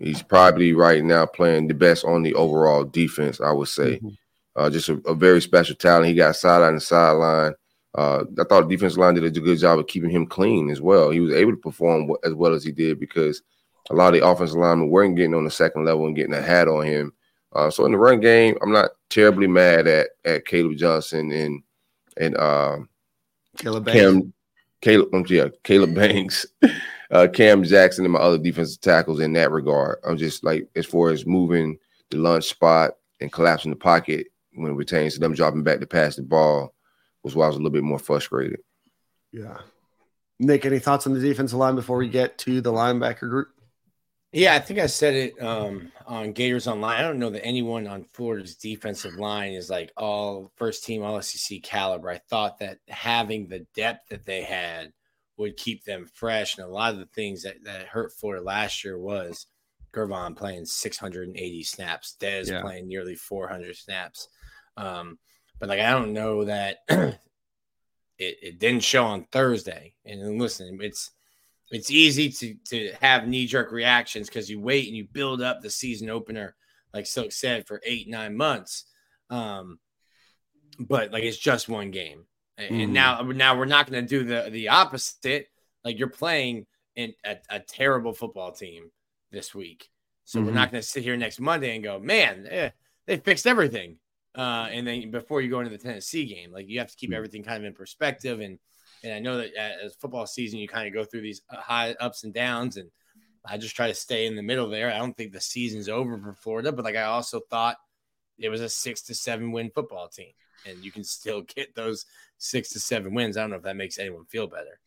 He's probably right now playing the best on the overall defense, I would say. Mhm. Uh, just a, a very special talent. He got sideline to sideline. Uh, I thought the defensive line did a good job of keeping him clean as well. He was able to perform as well as he did because a lot of the offensive linemen weren't getting on the second level and getting a hat on him. Uh, so in the run game, I'm not terribly mad at at Caleb Johnson and and uh, Caleb Banks. Cam, Caleb, yeah, Caleb Banks, uh, Cam Jackson, and my other defensive tackles in that regard. I'm just like as far as moving the lunch spot and collapsing the pocket when it pertains to them dropping back to pass the ball was why I was a little bit more frustrated. Yeah. Nick, any thoughts on the defensive line before we get to the linebacker group? Yeah, I think I said it um, on Gators Online. I don't know that anyone on Florida's defensive line is like all first team All SEC caliber. I thought that having the depth that they had would keep them fresh. And a lot of the things that, that hurt Florida last year was Gervon playing 680 snaps, Dez Yeah. playing nearly 400 snaps. Um, but like, I don't know that it, it didn't show on Thursday. And listen, it's it's easy to to have knee jerk reactions because you wait and you build up the season opener, like Silk said, for eight nine months. Um, but like it's just one game, and, and Mhm. now now we're not going to do the the opposite. Like you're playing in a, a terrible football team this week, so we're Mhm. not going to sit here next Monday and go, man, eh, they fixed everything. Uh, and then before you go into the Tennessee game, like you have to keep everything kind of in perspective and and I know that as football season, you kind of go through these uh, high ups and downs, and I just try to stay in the middle there. I don't think the season's over for Florida, but like I also thought it was a six to seven win football team, and you can still get those six to seven wins. I don't know if that makes anyone feel better.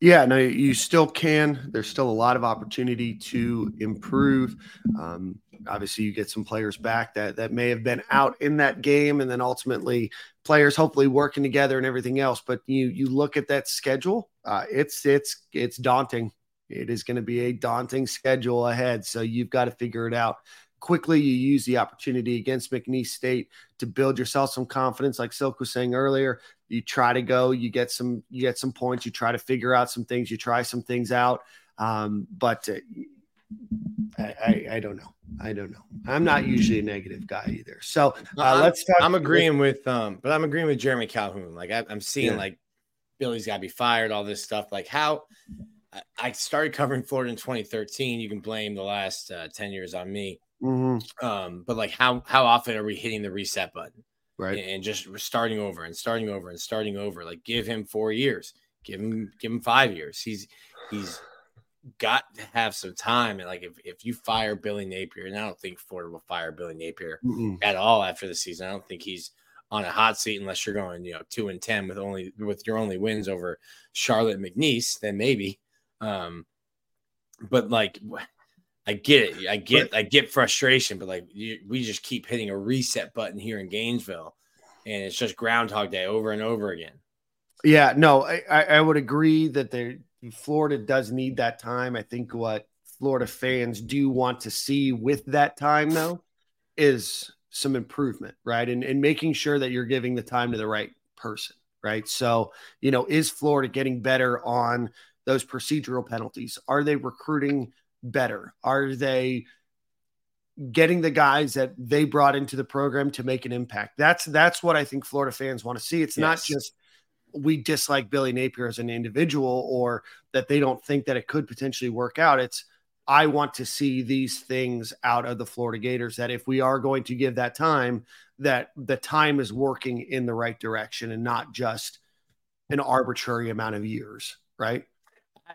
Yeah, no, you still can. There's still a lot of opportunity to improve. Um, obviously, you get some players back that that may have been out in that game, and then ultimately players hopefully working together and everything else. But you you look at that schedule, uh, it's it's it's daunting. It is going to be a daunting schedule ahead, so you've got to figure it out quickly. You use the opportunity against McNeese State to build yourself some confidence, like Silk was saying earlier you try to go you get some you get some points you try to figure out some things you try some things out. Um, but uh, I, I, I don't know. I don't know. I'm not usually a negative guy either. So uh, I'm, let's talk i'm agreeing with um but i'm agreeing with jeremy calhoun. Like I, am seeing Yeah. like billy's got to be fired all this stuff. Like how I- i started covering florida in 2013 you can blame the last uh, 10 years on me Mhm, um but like how how often are we hitting the reset button right and just starting over and starting over and starting over. Like give him four years, give him give him five years. He's he's got to have some time. And like if, if you fire Billy Napier, and I don't think Ford will fire Billy Napier Mm-mm. at all after the season. I don't think he's on a hot seat unless you're going, you know, two and ten with only with your only wins over Charlotte McNeese, then maybe. Um, but like I get it. I get I get frustration, but like you, we just keep hitting a reset button here in Gainesville, and it's just Groundhog Day over and over again. Yeah, no, I, I I would agree that there Florida does need that time. I think what Florida fans do want to see with that time, though, is some improvement, right? And and making sure that you're giving the time to the right person, right? So, you know, is Florida getting better on those procedural penalties? Are they recruiting better? Are they getting the guys that they brought into the program to make an impact? That's that's what I think Florida fans want to see. It's not just we dislike Billy Napier as an individual or that they don't think that it could potentially work out. It's I want to see these things out of the Florida Gators that if we are going to give that time, that the time is working in the right direction and not just an arbitrary amount of years, right?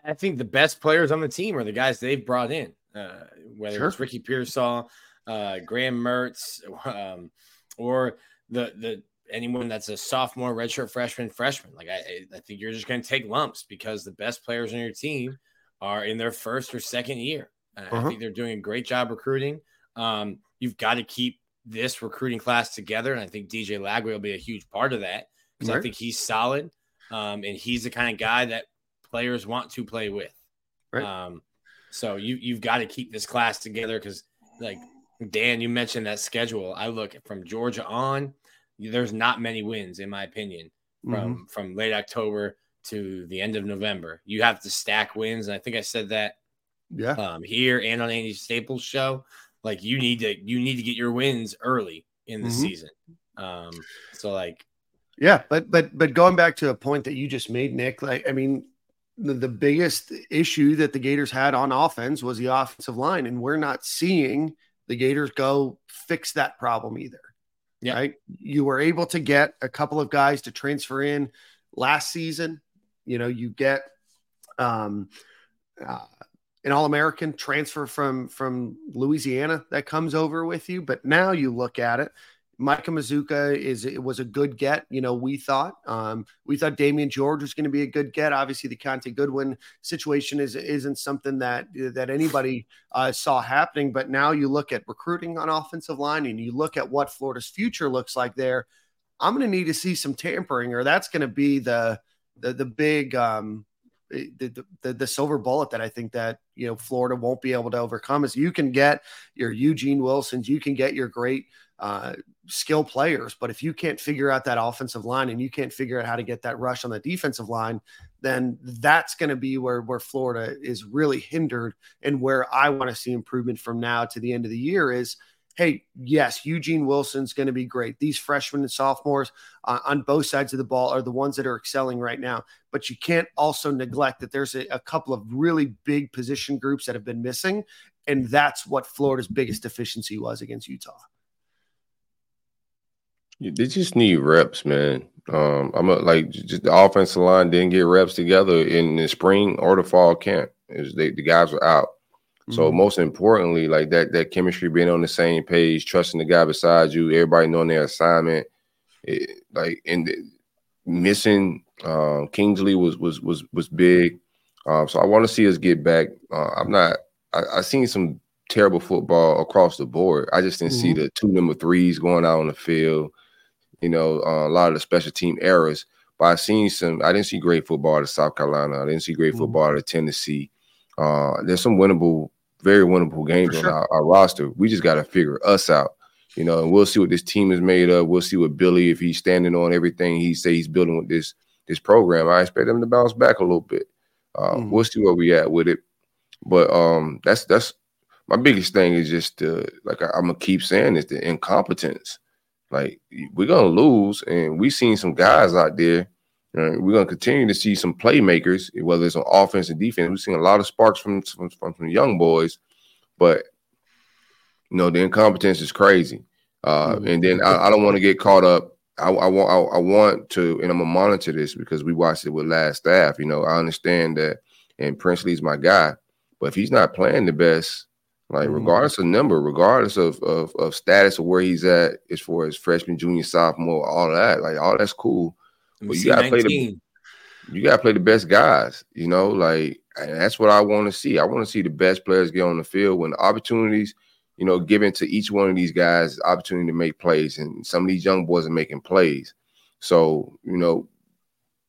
I think the best players on the team are the guys they've brought in, uh, whether it's Ricky Pearsall, uh, Graham Mertz, um, or the the anyone that's a sophomore, redshirt freshman, freshman. Like I, I think you're just going to take lumps because the best players on your team are in their first or second year. And I Uh-huh. think they're doing a great job recruiting. Um, you've got to keep this recruiting class together, and I think DJ Lagway will be a huge part of that because I think he's solid, um, and he's the kind of guy that players want to play with. Right. Um, so you you've got to keep this class together because, like Dan, you mentioned that schedule. I look from Georgia on. There's not many wins, in my opinion, Mm-hmm. from from late October to the end of November. You have to stack wins, and I think I said that Yeah. um, here and on Andy Staples show. Like you need to you need to get your wins early in the Mhm. season. Um, so like Yeah, but but but going back to a point that you just made, Nick, like I mean, the, the biggest issue that the Gators had on offense was the offensive line, and we're not seeing the Gators go fix that problem either. Yeah. Right. You were able to get a couple of guys to transfer in last season. You know, you get um uh, an all-American transfer from from Louisiana that comes over with you, but now you look at it Micah Mazzccua is it was a good get. You know, we thought um, we thought Damieon George was going to be a good get. Obviously, the Conte Goodwin situation is isn't something that that anybody uh, saw happening. But now you look at recruiting on offensive line, and you look at what Florida's future looks like there. I'm going to need to see some tampering, or that's going to be the the the big um, the, the the silver bullet that I think that you know Florida won't be able to overcome is you can get your Eugene Wilsons, you can get your great uh, skill players, but if you can't figure out that offensive line and you can't figure out how to get that rush on the defensive line, then that's going to be where where Florida is really hindered and where I want to see improvement from now to the end of the year is. Hey, yes, Eugene Wilson's going to be great. These freshmen and sophomores uh, on both sides of the ball are the ones that are excelling right now but you can't also neglect that there's a, a, couple of really big position groups that have been missing. And that's what Florida's biggest deficiency was against Utah. They just need reps, man. Um, I'm a, like just the offensive line didn't get reps together in the spring or the fall camp. Was they, the guys were out. So Mhm. most importantly, like that that chemistry, being on the same page, trusting the guy beside you, everybody knowing their assignment, it, like and the- missing um, Kingsley was was was was big. Um, so I want to see us get back. Uh, I'm not. I, I seen some terrible football across the board. I just didn't see the two number threes going out on the field. You know, uh, a lot of the special team errors. But I seen some. I didn't see great football of South Carolina. I didn't see great Mhm. football of Tennessee. Uh, there's some winnable, very winnable games For on our, our roster. We just got to figure us out. You know, and we'll see what this team is made of. We'll see what Billy, if he's standing on everything he say he's building with this this program. I expect him to bounce back a little bit. Uh, Mhm. We'll see where we at with it. But um, that's that's my biggest thing is just uh, like I, I'm gonna keep saying is the incompetence. Like we're gonna lose, and we've seen some guys out there. we're gonna continue to see some playmakers, whether it's on offense and defense. We've seen a lot of sparks from from, from, from young boys, but you know the incompetence is crazy. Uh, Mhm. And then I, I don't want to get caught up. I, I want I, I want to, and I'm gonna monitor this because we watched it with last staff. You know, I understand that, and Princely's my guy, but if he's not playing the best, like Mhm. regardless of number, regardless of, of of status of where he's at as far as freshman, junior, sophomore, all that, like all that's cool. But you gotta play the- You gotta play the best guys, you know, like and that's what I want to see. I want to see the best players get on the field when opportunities, you know, given to each one of these guys, opportunity to make plays. And some of these young boys are making plays. So, you know,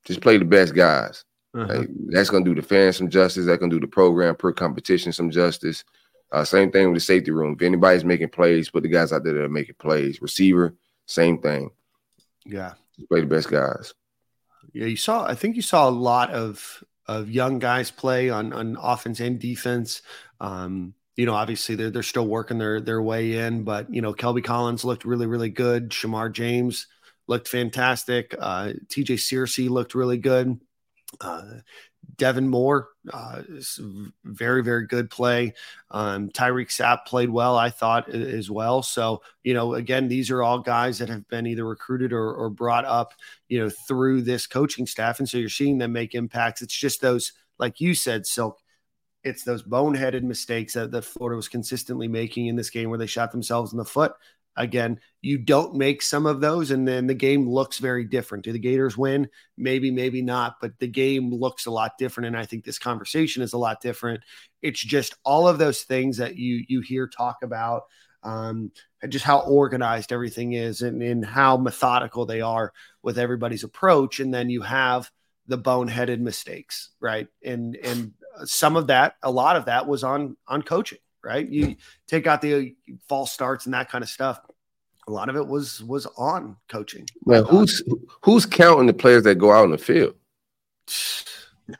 just play the best guys. Uh-huh. Like, that's gonna do the fans some justice. That's gonna do the program per competition some justice. Uh, same thing with the safety room. If anybody's making plays, put the guys out there that are making plays. Receiver, same thing. Yeah. Just play the best guys. Yeah, you saw. I think you saw a lot of of young guys play on on offense and defense. Um, you know, obviously they're they're still working their their way in, but you know, Kelby Collins looked really really good. Shemar James looked fantastic. Uh, T.J. Searcy looked really good. Uh, Devin Moore, uh, very very good play. Um, Tyreak Sapp played well, I thought as well. So you know, again, these are all guys that have been either recruited or, or brought up you know, through this coaching staff. And so you're seeing them make impacts. It's just those, like you said, Silk, it's those boneheaded mistakes that, that Florida was consistently making in this game where they shot themselves in the foot. Again, you don't make some of those, and then the game looks very different. Do the Gators win? Maybe, maybe not, but the game looks a lot different. And I think this conversation is a lot different. It's just all of those things that you you hear talk about um, just how organized everything is and, and how methodical they are with everybody's approach. And then you have the boneheaded mistakes, right? And and some of that, a lot of that was on on coaching, right? You take out the false starts and that kind of stuff. A lot of it was was on coaching. Man, who's who's counting the players that go out in the field?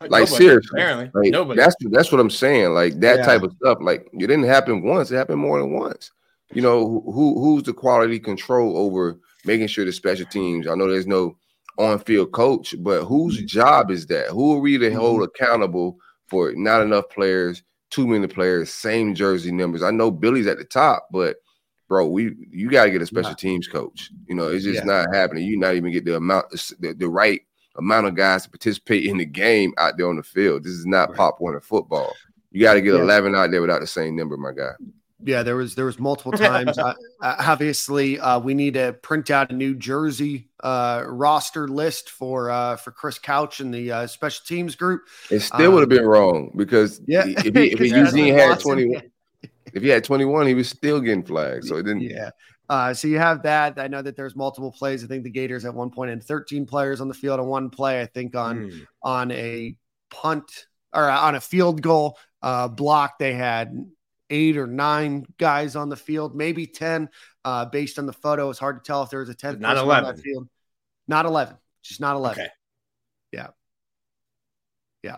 Like Nobody, seriously, apparently. like, Nobody. That's that's what I'm saying. Like that Yeah. type of stuff. Like it didn't happen once; it happened more than once. You know who who's the quality control over making sure the special teams? I know there's no on-field coach, but whose Mm-hmm. job is that? Who are we to hold accountable for not enough players, too many players, same jersey numbers? I know Billy's at the top, but bro, we you got to get a special Yeah. teams coach. You know, it's just Yeah. not happening. You not even get the amount, the, the right amount of guys to participate in the game out there on the field. This is not Right. pop Warner football. You got to get Yeah. 11 out there without the same number, my guy. Yeah, there was there was multiple times. uh, uh, obviously, uh, we need to print out a New Jersey uh, roster list for uh, for Chris Couch and the uh, special teams group. It still would have Um, been wrong because Yeah, if he, if he, Eugene Watson- had 21, if he had 21, he was still getting flagged. So it didn't. Yeah. Uh, so you have that. I know that there's multiple plays. I think the Gators at one point had 13 players on the field on one play. I think on Mm. on a punt or on a field goal uh, block, they had eight or nine guys on the field, maybe 10. Uh, based on the photo, it's hard to tell if there was a 10th Not person on 11. that field. Not 11, just not 11. Okay. Yeah. Yeah.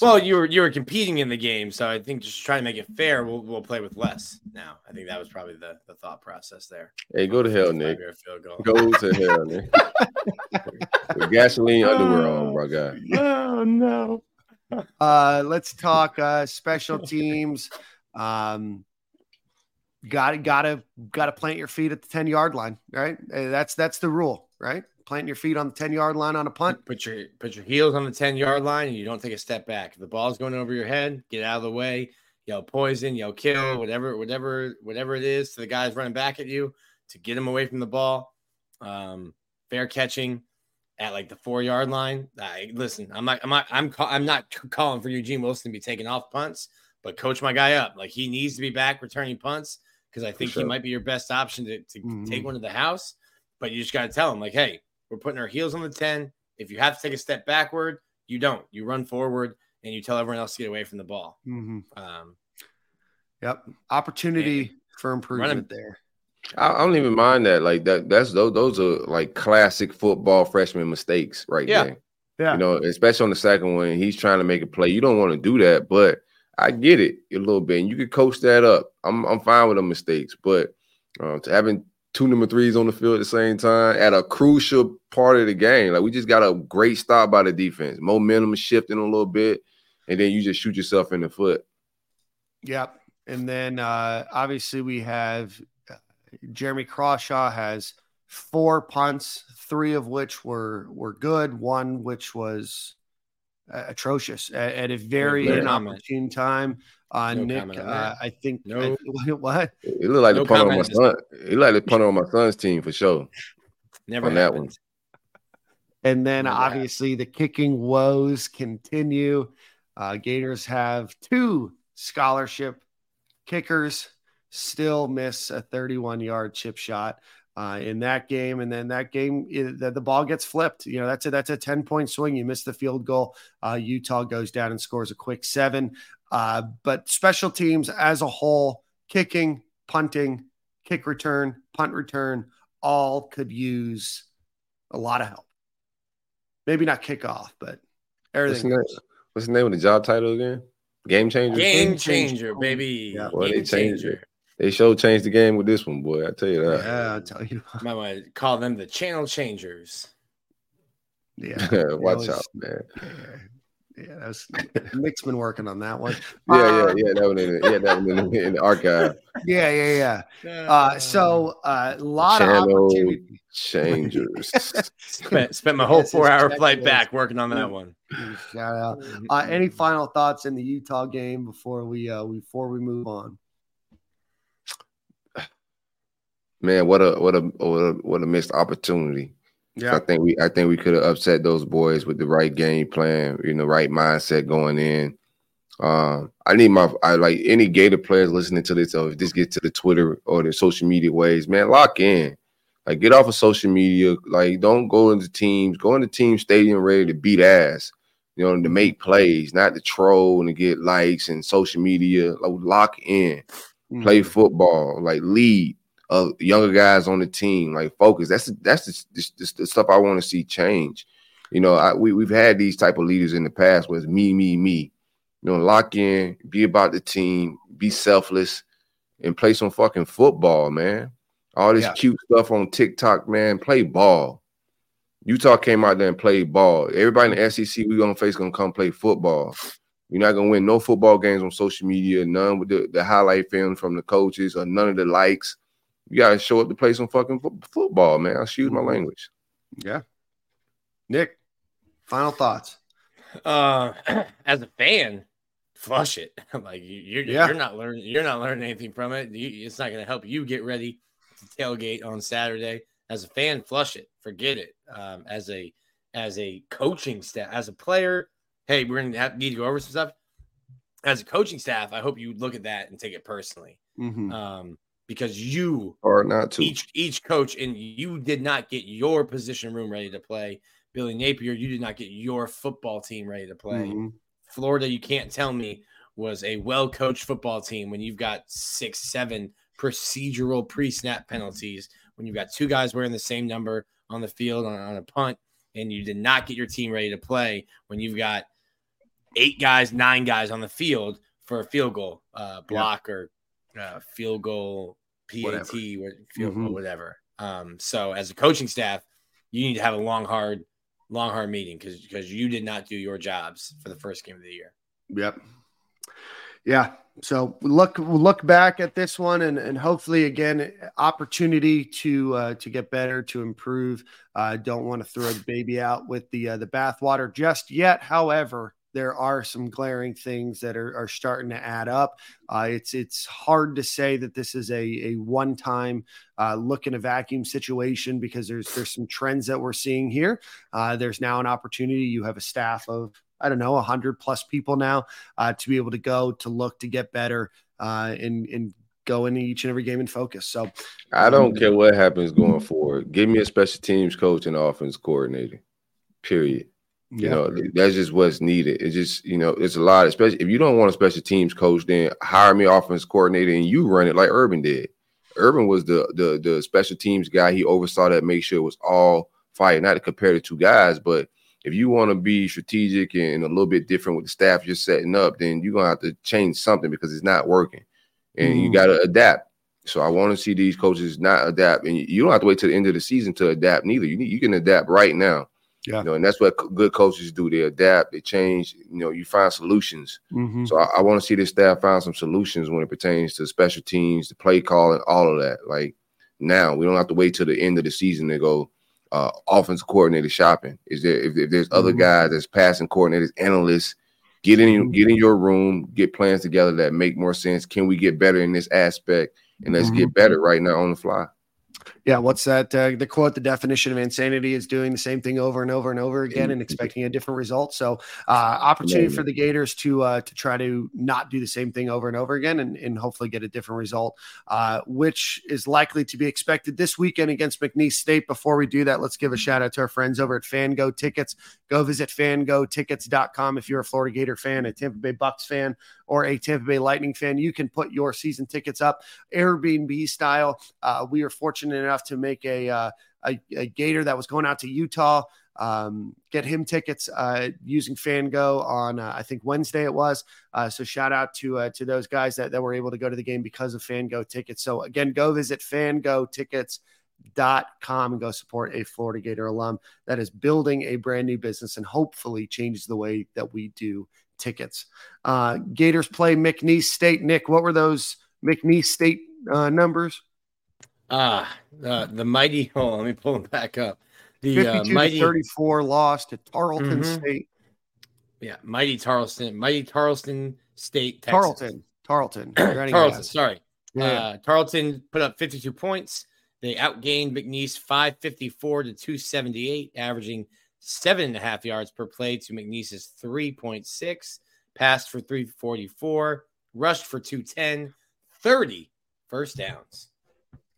Well, you were you were competing in the game, so I think just trying to make it fair, we'll we'll play with less now. I think that was probably the, the thought process there. Hey, go to hell, Nick. Five-yard field goal. Go to hell, Nick. With gasoline underwear on, my guy. Oh no. Uh, let's talk uh, special teams. Um, got to got to got to plant your feet at the ten yard line, right? Uh, That's that's the rule, right? planting your feet on the 10 yard line on a punt. Put your put your heels on the 10 yard line and you don't take a step back. If the ball's going over your head, get out of the way, yell poison, yell kill, whatever, whatever, whatever it is to the guys running back at you to get them away from the ball. Um, fair catching at like the four yard line. I, listen, I'm not, I'm not, I'm, ca- I'm not calling for Eugene Wilson to be taking off punts, but coach my guy up. Like he needs to be back returning punts because I think sure. he might be your best option to, to Mhm. take one to the house. But you just got to tell him, like, hey, we're putting our heels on the 10. If you have to take a step backward, you don't. You run forward and you tell everyone else to get away from the ball. Mhm. Um, Yep. Opportunity for improvement Running- there. I, don't even mind that. Like that. That's those. Those are like classic football freshman mistakes, right Yeah. there. Yeah. You know, especially on the second one, he's trying to make a play. You don't want to do that, but I get it a little bit. And you could coach that up. I'm I'm fine with the mistakes, but uh, to having two number threes on the field at the same time at a crucial part of the game, like we just got a great stop by the defense. Momentum shifting a little bit, and then you just shoot yourself in the foot. Yep. And then uh, obviously we have Jeremy Crawshaw has four punts, three of which were were good, one which was uh, atrocious at, at a very No inopportune time. Uh, No Nick, uh. I think No. I- what? It looked like No the punter on my son. It looked like the punter on my son's team for sure. never On that one. And then Never happened. obviously the kicking woes continue. Uh, Gators have two scholarship kickers still miss a 31 yard chip shot uh, in that game. And then that game, it- the, the ball gets flipped. You know, that's a, that's a 10 point swing. You miss the field goal. Uh, Utah goes down and scores a quick seven. Uh, but special teams as a whole, kicking, punting, kick return, punt return, all could use a lot of help. Maybe not kickoff, but What's the, everything. name, what's the name of the job title again? Game changer. Game Game changer. changer, baby. Yeah. Boy, Game changed changer. It. They show changed the game with this one, boy. I tell you that. Yeah, I'll tell you. Might want to call them the channel changers. Yeah. Watch was- out, man. Yeah, yeah that was Nick's been working on that one. Yeah, yeah, Um, yeah. That one in the, yeah, that one in the, in the archive. Yeah, yeah, yeah. Uh, so a lot of Channel opportunity. changers. spent, spent my whole Yes, four hour checklist. flight back working on that one. Shout out. Uh, any final thoughts in the Utah game before we uh, before we move on? Man, what a what a what a what a missed opportunity. Yeah, I think we I think we could have upset those boys with the right game plan, you know, right mindset going in. Um, I need my I like any Gator players listening to this, or if this gets to the Twitter or the social media ways, man, lock in. Like get off of social media. Like don't go into teams, go into team stadium ready to beat ass, you know, to make plays, not to troll and to get likes and social media. Like lock in Mm-hmm. play football, like lead uh, younger guys on the team, like focus. That's that's the, the, the stuff I want to see change. You know, I, we we've had these type of leaders in the past where it's me, me, me. You know, lock in, be about the team, be selfless, and play some fucking football, man. All this Yeah. cute stuff on TikTok, man. Play ball. Utah came out there and played ball. Everybody in the SEC we gonna face gonna come play football. You're not gonna win no football games on social media, none with the, the highlight film from the coaches or none of the likes. You gotta show up to play some fucking fo- football, man. I'll excuse my language. Yeah. Nick, final thoughts. Uh, as a fan, flush it. like you, you're Yeah. you're not learning you're not learning anything from it. You, it's not going to help you get ready to tailgate on Saturday. As a fan, flush it. Forget it. Um, as a as a coaching staff, as a player, hey, we're going to have, need to go over some stuff. As a coaching staff, I hope you look at that and take it personally, Mhm. um, because you are not to. each each coach and you did not get your position room ready to play. Billy Napier, you did not get your football team ready to play. Mhm. Florida, you can't tell me was a well coached football team when you've got six, seven procedural pre snap penalties, when you've got two guys wearing the same number on the field on, on a punt, and you did not get your team ready to play when you've got eight guys, nine guys on the field for a field goal uh, block or uh, field goal PAT, Whatever. what- field goal, Mhm. whatever. Um, so as a coaching staff, you need to have a long, hard, long, hard meeting because because you did not do your jobs for the first game of the year. Yep. Yeah. So look look back at this one and, and hopefully again opportunity to uh, to get better to improve. I uh, don't want to throw the baby out with the uh, the bathwater just yet. However, there are some glaring things that are, are starting to add up. Uh, it's it's hard to say that this is a, a one time uh, look in a vacuum situation because there's there's some trends that we're seeing here. Uh, there's now an opportunity. You have a staff of I don't know, 100 plus people now uh, to be able to go to look to get better uh, and, and go into each and every game and focus. So I don't um, care what happens going forward. Give me a special teams coach and offense coordinator, period. You yeah. know, that's just what's needed. It's just, you know, it's a lot, especially if you don't want a special teams coach, then hire me offense coordinator and you run it like Urban did. Urban was the the the special teams guy. He oversaw that, make sure it was all fire, not to compare the two guys, but – if you want to be strategic and a little bit different with the staff you're setting up, then you're gonna have to change something because it's not working, and mm. you got to adapt. So I want to see these coaches not adapt, and you don't have to wait till the end of the season to adapt. Neither you need, you can adapt right now. Yeah, you know, and that's what good coaches do. They adapt, they change. You know, you find solutions. Mm-hmm. So I, I want to see this staff find some solutions when it pertains to special teams, the play call, and all of that. Like now, we don't have to wait till the end of the season to go uh, offensive coordinator shopping? Is there if, if there's mm-hmm. other guys that's passing coordinators, analysts, get in mm-hmm. get in your room, get plans together that make more sense. Can we get better in this aspect? And let's mm-hmm. get better right now on the fly. Yeah, what's that? Uh, the quote: "The definition of insanity is doing the same thing over and over and over again and expecting a different result." So, uh, opportunity for the Gators to uh, to try to not do the same thing over and over again and, and hopefully get a different result, uh, which is likely to be expected this weekend against McNeese State. Before we do that, let's give a shout out to our friends over at FanGo Tickets. Go visit FanGoTickets.com if you're a Florida Gator fan, a Tampa Bay Bucks fan, or a Tampa Bay Lightning fan. You can put your season tickets up Airbnb style. Uh, we are fortunate enough to make a, uh, a, a Gator that was going out to Utah. Um, get him tickets uh, using Fango on uh, I think Wednesday it was. Uh, so shout out to uh, to those guys that, that were able to go to the game because of Fango tickets. So again, go visit fangotickets.com and go support a Florida Gator alum that is building a brand new business and hopefully changes the way that we do tickets. Uh, Gators play McNeese State. Nick, what were those McNeese State uh, numbers? Ah, uh, the mighty. On, let me pull them back up. The uh, mighty 34 lost to Tarleton mm-hmm. State. Yeah, mighty Tarleton, mighty Tarleton State, Texas. Tarleton, Tarleton, Tarleton. Sorry, yeah. uh, Tarleton put up 52 points. They outgained McNeese 554 to 278, averaging seven and a half yards per play to McNeese's 3.6, passed for 344, rushed for 210, 30 first downs.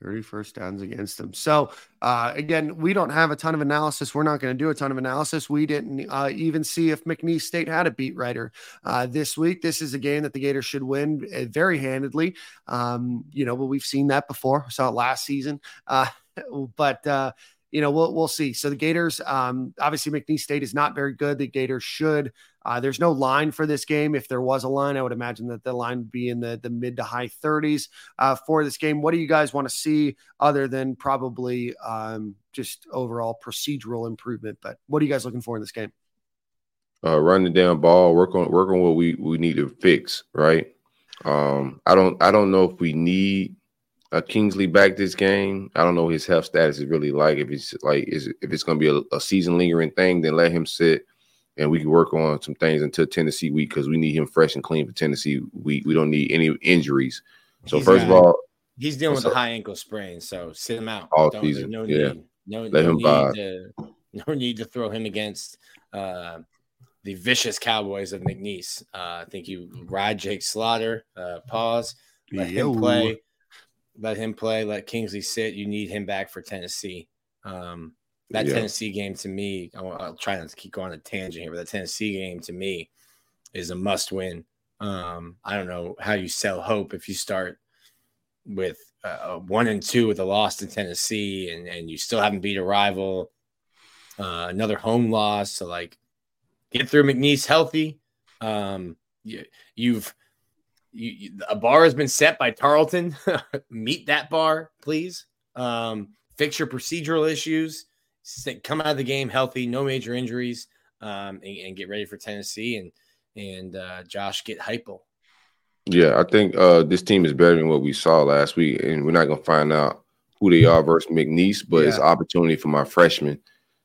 30 first downs against them. So, uh, again, we don't have a ton of analysis. We're not going to do a ton of analysis. We didn't uh, even see if McNeese State had a beat writer uh, this week. This is a game that the Gators should win uh, very handedly. Um, you know, but we've seen that before. We saw it last season. Uh, but uh, you know, we'll we'll see. So the Gators, um, obviously McNeese State is not very good. The Gators should. Uh, there's no line for this game. If there was a line, I would imagine that the line would be in the the mid to high 30s uh, for this game. What do you guys want to see other than probably um, just overall procedural improvement? But what are you guys looking for in this game? Uh, run the down ball, work on work on what we we need to fix. Right. Um, I don't I don't know if we need uh, Kingsley back this game. I don't know his health status is really like. If it's like, is if it's going to be a, a, season lingering thing, then let him sit, and we can work on some things until Tennessee week because we need him fresh and clean for Tennessee week. We don't need any injuries. So he's first of all, he's dealing with a high ankle sprain, so sit him out. All don't, season, no yeah. Need, no, let no him need to, no need to throw him against uh, the vicious Cowboys of McNeese. Uh, I think you ride Jake Slaughter. Uh, pause. Let Yo. him play let him play, let Kingsley sit. You need him back for Tennessee. Um, that yeah. Tennessee game to me, I'll, I'll, try not to keep going on a tangent here, but the Tennessee game to me is a must win. Um, I don't know how you sell hope if you start with uh, one and two with a loss to Tennessee and, and you still haven't beat a rival, uh, another home loss. So, like, get through McNeese healthy. Um, you, you've you, you, a bar has been set by Tarleton. Meet that bar, please. Um, fix your procedural issues. Come out of the game healthy, no major injuries, um, and, and, get ready for Tennessee and and uh, Josh get hypo. Yeah, I think uh, this team is better than what we saw last week, and we're not gonna find out who they are versus McNeese, but it's opportunity for my freshmen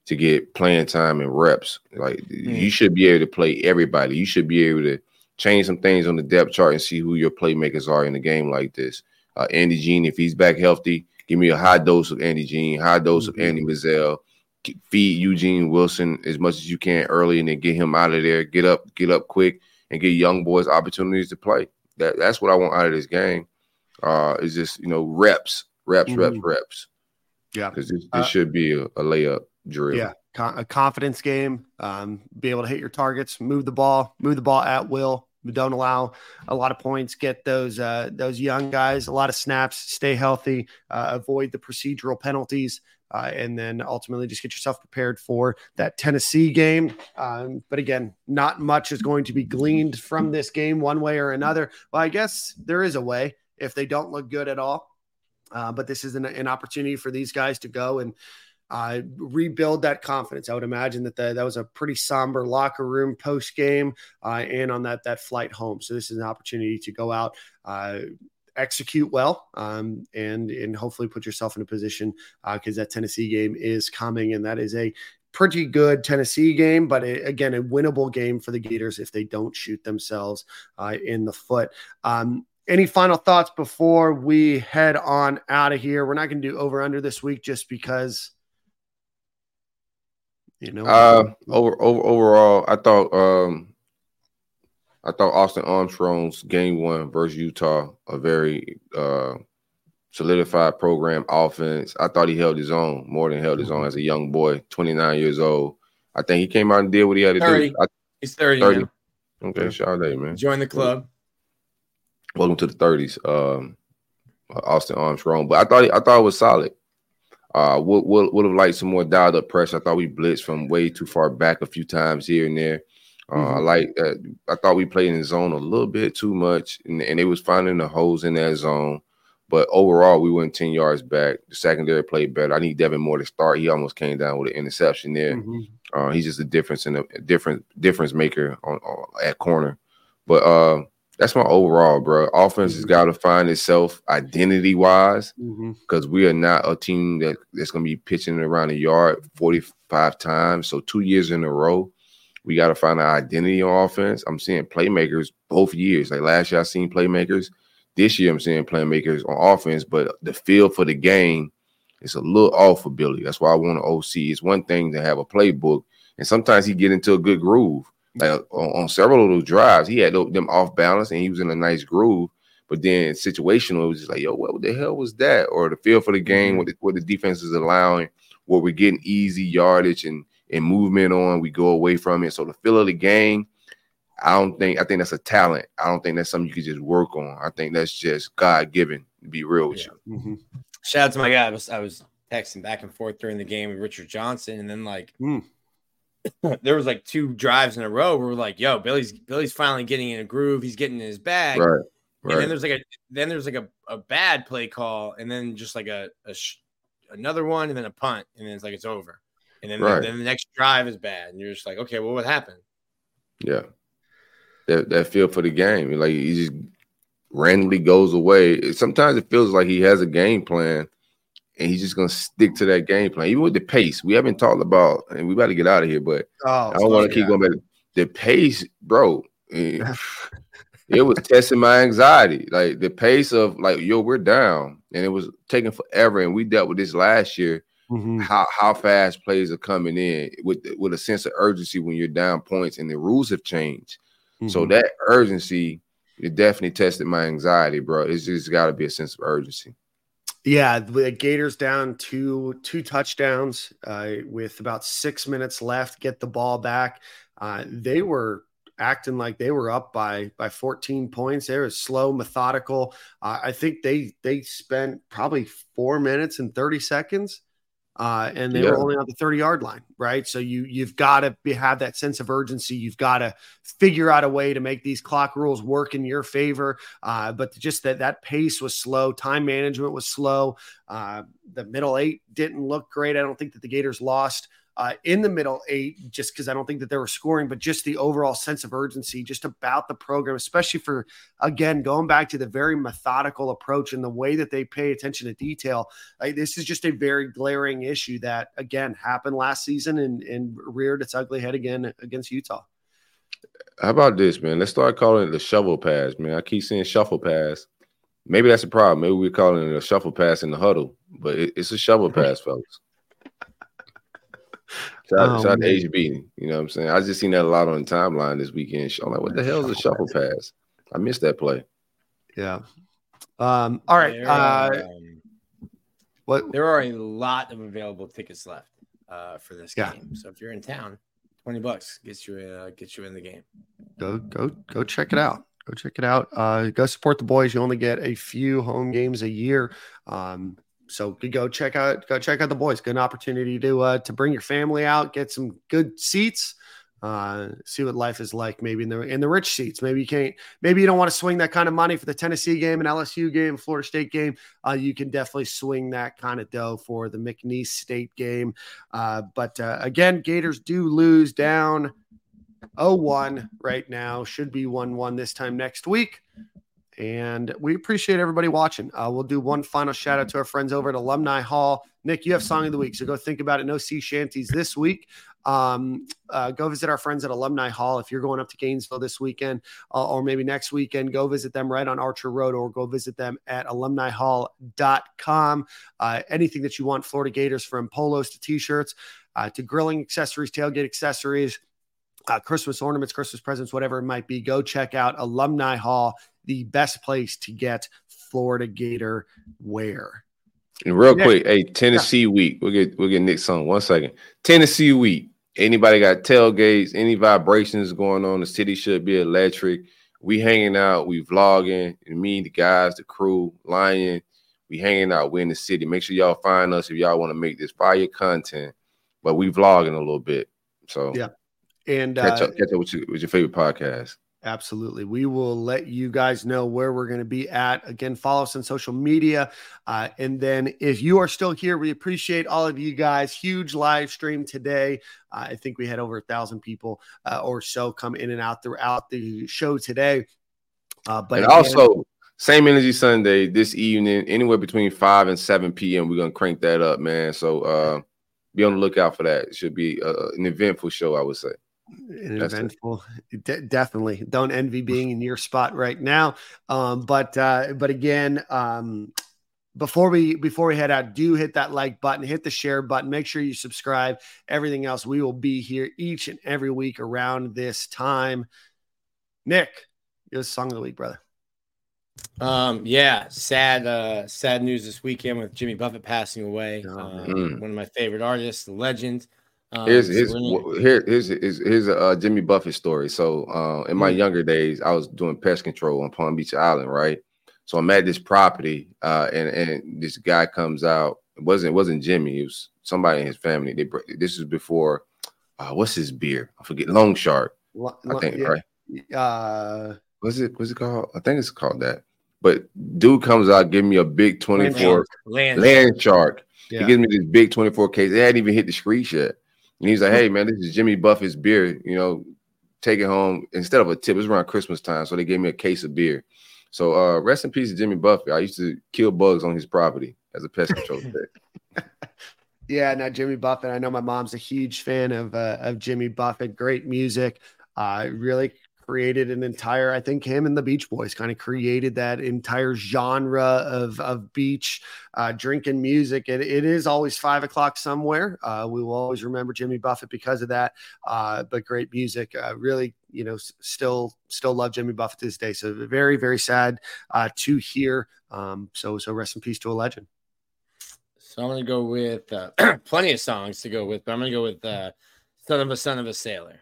to get playing time and reps. Like you should be able to play everybody. You should be able to change some things on the depth chart and see who your playmakers are in a game like this. Uh, Andy Jean, if he's back healthy, give me a high dose of Andy Jean, high dose of Aidan Mizell. Feed Eugene Wilson as much as you can early, and then get him out of there. Get up, get up quick, and get young boys opportunities to play. That that's what I want out of this game. Uh, is just you know reps, reps, reps, Mhm. reps. Yeah. because this, this Uh, should be a, a layup drill. Yeah, con- a confidence game. Um, be able to hit your targets, move the ball, move the ball at will. Don't allow a lot of points. Get those uh, those young guys a lot of snaps. Stay healthy. Uh, avoid the procedural penalties, uh, and then ultimately just get yourself prepared for that Tennessee game. Um, but again, not much is going to be gleaned from this game one way or another. Well, I guess there is a way if they don't look good at all. Uh, but this is an, an opportunity for these guys to go and uh, rebuild that confidence. I would imagine that the, that was a pretty somber locker room post game uh, and on that that flight home. So this is an opportunity to go out. Uh, execute well um, and and hopefully put yourself in a position because that Tennessee game is coming and that is a pretty good Tennessee game, but again a winnable game for the Gators if they don't shoot themselves uh, in the foot. Um, any final thoughts before we head on out of here? We're not going to do over under this week just because you know. Uh, over, over overall, I thought um, I thought Austin Armstrong's game one versus Utah a very uh solidified program offense. I thought he held his own more than held his own as a young boy, 29 years old. I think he came out and did what he had to 30. do. I, He's 30. 30. now. okay, shout out, man. Join the club. welcome to the 30s um austin armstrong but i thought i thought it was solid uh would, would, would have liked some more dialed up pressure i thought we blitzed from way too far back a few times here and there. Uh, i Mhm. like that i thought we played in the zone a little bit too much and, and they was finding the holes in that zone. But overall we went 10 yards back. The secondary played better. I need devin moore to start. He almost came down with an interception there. Mhm. uh, he's just a difference in a, a different difference maker on, on at corner. But uh, that's my overall, bro. Offense has Mhm. got to find itself identity wise because we are not a team that, that's going to be pitching around the yard 45 times. So two years in a row, we got to find our identity on offense. I'm seeing playmakers both years. Like last year, I seen playmakers. This year, I'm seeing playmakers on offense, but the feel for the game is a little off for Billy. That's why I want an OC. It's one thing to have a playbook, and sometimes he get into a good groove. Like on, on several of those drives, he had them off balance, and he was in a nice groove. But then situational, it was just like, yo, what the hell was that? Or the feel for the game, what the, what the defense is allowing, where we're getting easy yardage and and movement on, we go away from it. So the feel of the game, I don't think I think that's a talent. I don't think that's something you could just work on. I think that's just God given. To be real with Yeah. you. Mhm. Shout out to my guy. I was, I was texting back and forth during the game with Richard Johnson, and then like Mm. there was like two drives in a row where we're like, "Yo, Billy's Billy's finally getting in a groove. He's getting in his bag." Right. And then there's like a then there's like a, a bad play call, and then just like a, a sh- another one, and then a punt, and then it's like it's over. And then Right. then the next drive is bad, and you're just like, okay, well, what happened? Yeah. That that feel for the game. Like he just randomly goes away. Sometimes it feels like he has a game plan and he's just gonna stick to that game plan. Even with the pace. We haven't talked about, and we got to get out of here, but Oh, I don't want to keep going back. The pace, bro. eh, It was testing my anxiety. Like the pace of like, yo, we're down. And it was taking forever. And we dealt with this last year. Mhm. how how fast plays are coming in with with a sense of urgency when you're down points and the rules have changed. So Mhm. that urgency it definitely tested my anxiety, bro. It's just got to be a sense of urgency. Yeah, the Gators down two two touchdowns uh, with about six minutes left. Get the ball back. Uh, they were acting like they were up by by 14 points. They were slow, methodical. Uh, I think they they spent probably four minutes and 30 seconds. Uh, and they Yeah. were only on the 30 yard line, right? So you you've got to be, have that sense of urgency. You've got to figure out a way to make these clock rules work in your favor. Uh, but just that that pace was slow, time management was slow. Uh, the middle eight didn't look great. I don't think that the Gators lost uh, in the middle eight, just because I don't think that they were scoring, but just the overall sense of urgency, just about the program, especially for again going back to the very methodical approach and the way that they pay attention to detail. Like, this is just a very glaring issue that again happened last season and, and reared its ugly head again against Utah. How about this, man? Let's start calling it the shovel pass, man. I keep saying shuffle pass. Maybe that's a problem. Maybe we're calling it a shuffle pass in the huddle, but it, it's a shovel pass, folks. Shout, out, Oh, shout out to man. HB. You know what I'm saying? I just seen that a lot on the timeline this weekend. I'm like, what the hell is a shuffle pass? I missed that play. Yeah. Um, all right. There, Uh, um, what there are a lot of available tickets left uh, for this Yeah. game. So if you're in town, twenty bucks gets you uh, gets you in the game. go go go check it out. Go check it out. Uh, go support the boys. You only get a few home games a year. Um, so go check out go check out the boys. Good opportunity to uh, to bring your family out, get some good seats. Uh, see what life is like maybe in the in the rich seats. Maybe you can't. Maybe you don't want to swing that kind of money for the Tennessee game, an LSU game, Florida State game. Uh, you can definitely swing that kind of dough for the McNeese State game. Uh, but uh, again, Gators do lose down 0-1 right now. Should be 1-1 this time next week. And we appreciate everybody watching. Uh, we'll do one final shout out to our friends over at Alumni Hall. Nick, you have song of the week, so go think about it. No sea shanties this week. Um, uh, go visit our friends at Alumni Hall if you're going up to Gainesville this weekend, uh, or maybe next weekend. Go visit them right on Archer Road, or go visit them at alumnihall.com. Uh, anything that you want, Florida Gators, from polos to t-shirts, uh, to grilling accessories, tailgate accessories uh, Christmas ornaments, Christmas presents, whatever it might be, go check out Alumni Hall, the best place to get Florida Gator wear. And real Yeah. quick, hey, Tennessee week. We'll get we'll get Nick's on one second. Tennessee week. Anybody got tailgates, any vibrations going on? The city should be electric. We hanging out, we vlogging, and me, the guys, the crew, Lion, we hanging out. We in the city. Make sure y'all find us if y'all want to make this fire content. But we vlogging a little bit. So Yeah. And catch uh, up, catch up with, your, with your favorite podcast. Absolutely. We will let you guys know where we're going to be at. Again, follow us on social media. Uh, and then if you are still here, we appreciate all of you guys. Huge live stream today. Uh, I think we had over a thousand people uh, or so come in and out throughout the show today. Uh, but and again- also, same energy Sunday this evening, anywhere between 5 and 7 p.m. We're gonna crank that up, man. So uh be on the lookout for that. It should be uh, an eventful show, I would say. An That's eventful de- definitely. Don't envy being in your spot right now. Um but uh but again um before we before we head out do hit that like button hit the share button make sure you subscribe. Everything else we will be here each and every week around this time. Nick your song of the week brother. Um, yeah, sad, uh, sad news this weekend with Jimmy Buffett passing away. Oh, Um. One of my favorite artists, the legend. Um, Here's so here's we're here, here's here's here's a uh, Jimmy Buffett story. So uh, in my Mm. younger days, I was doing pest control on Palm Beach Island, right? So I'm at this property, uh, and and this guy comes out. It wasn't it wasn't Jimmy. It was somebody in his family. They this is before. Uh, what's his beer? I forget. Long Shark. Lo- I think yeah, right. uh What's it? What's it called? I think it's called that. But dude comes out, give me a big 24 Land. land shark. yeah He gives me this big 24 case. They hadn't even hit the streets yet. And he's like, hey, man, this is Jimmy Buffett's beer. You know, take it home instead of a tip. It was around Christmas time. So they gave me a case of beer. So uh, rest in peace Jimmy Buffett. I used to kill bugs on his property as a pest control tech. Yeah, now Jimmy Buffett. I know my mom's a huge fan of uh, of Jimmy Buffett. Great music. Uh, really created an entire. I think him and the Beach Boys kind of created that entire genre of of beach uh, drinking music. It, it is always five o'clock somewhere. Uh, we will always remember Jimmy Buffett because of that. Uh, but great music. Uh, really, you know, still still love Jimmy Buffett to this day. So very very sad uh, to hear. Um, so so rest in peace to a legend. So I'm gonna go with uh, plenty of songs to go with, but I'm gonna go with uh, "Son of a Son of a Sailor."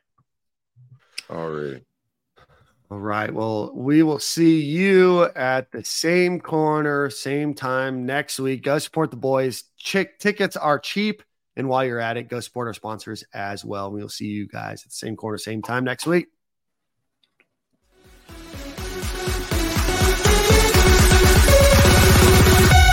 Already. All right. Well, we will see you at the same corner, same time next week. Go support the boys. Chick tickets are cheap. And while you're at it, go support our sponsors as well. We will see you guys at the same corner, same time next week.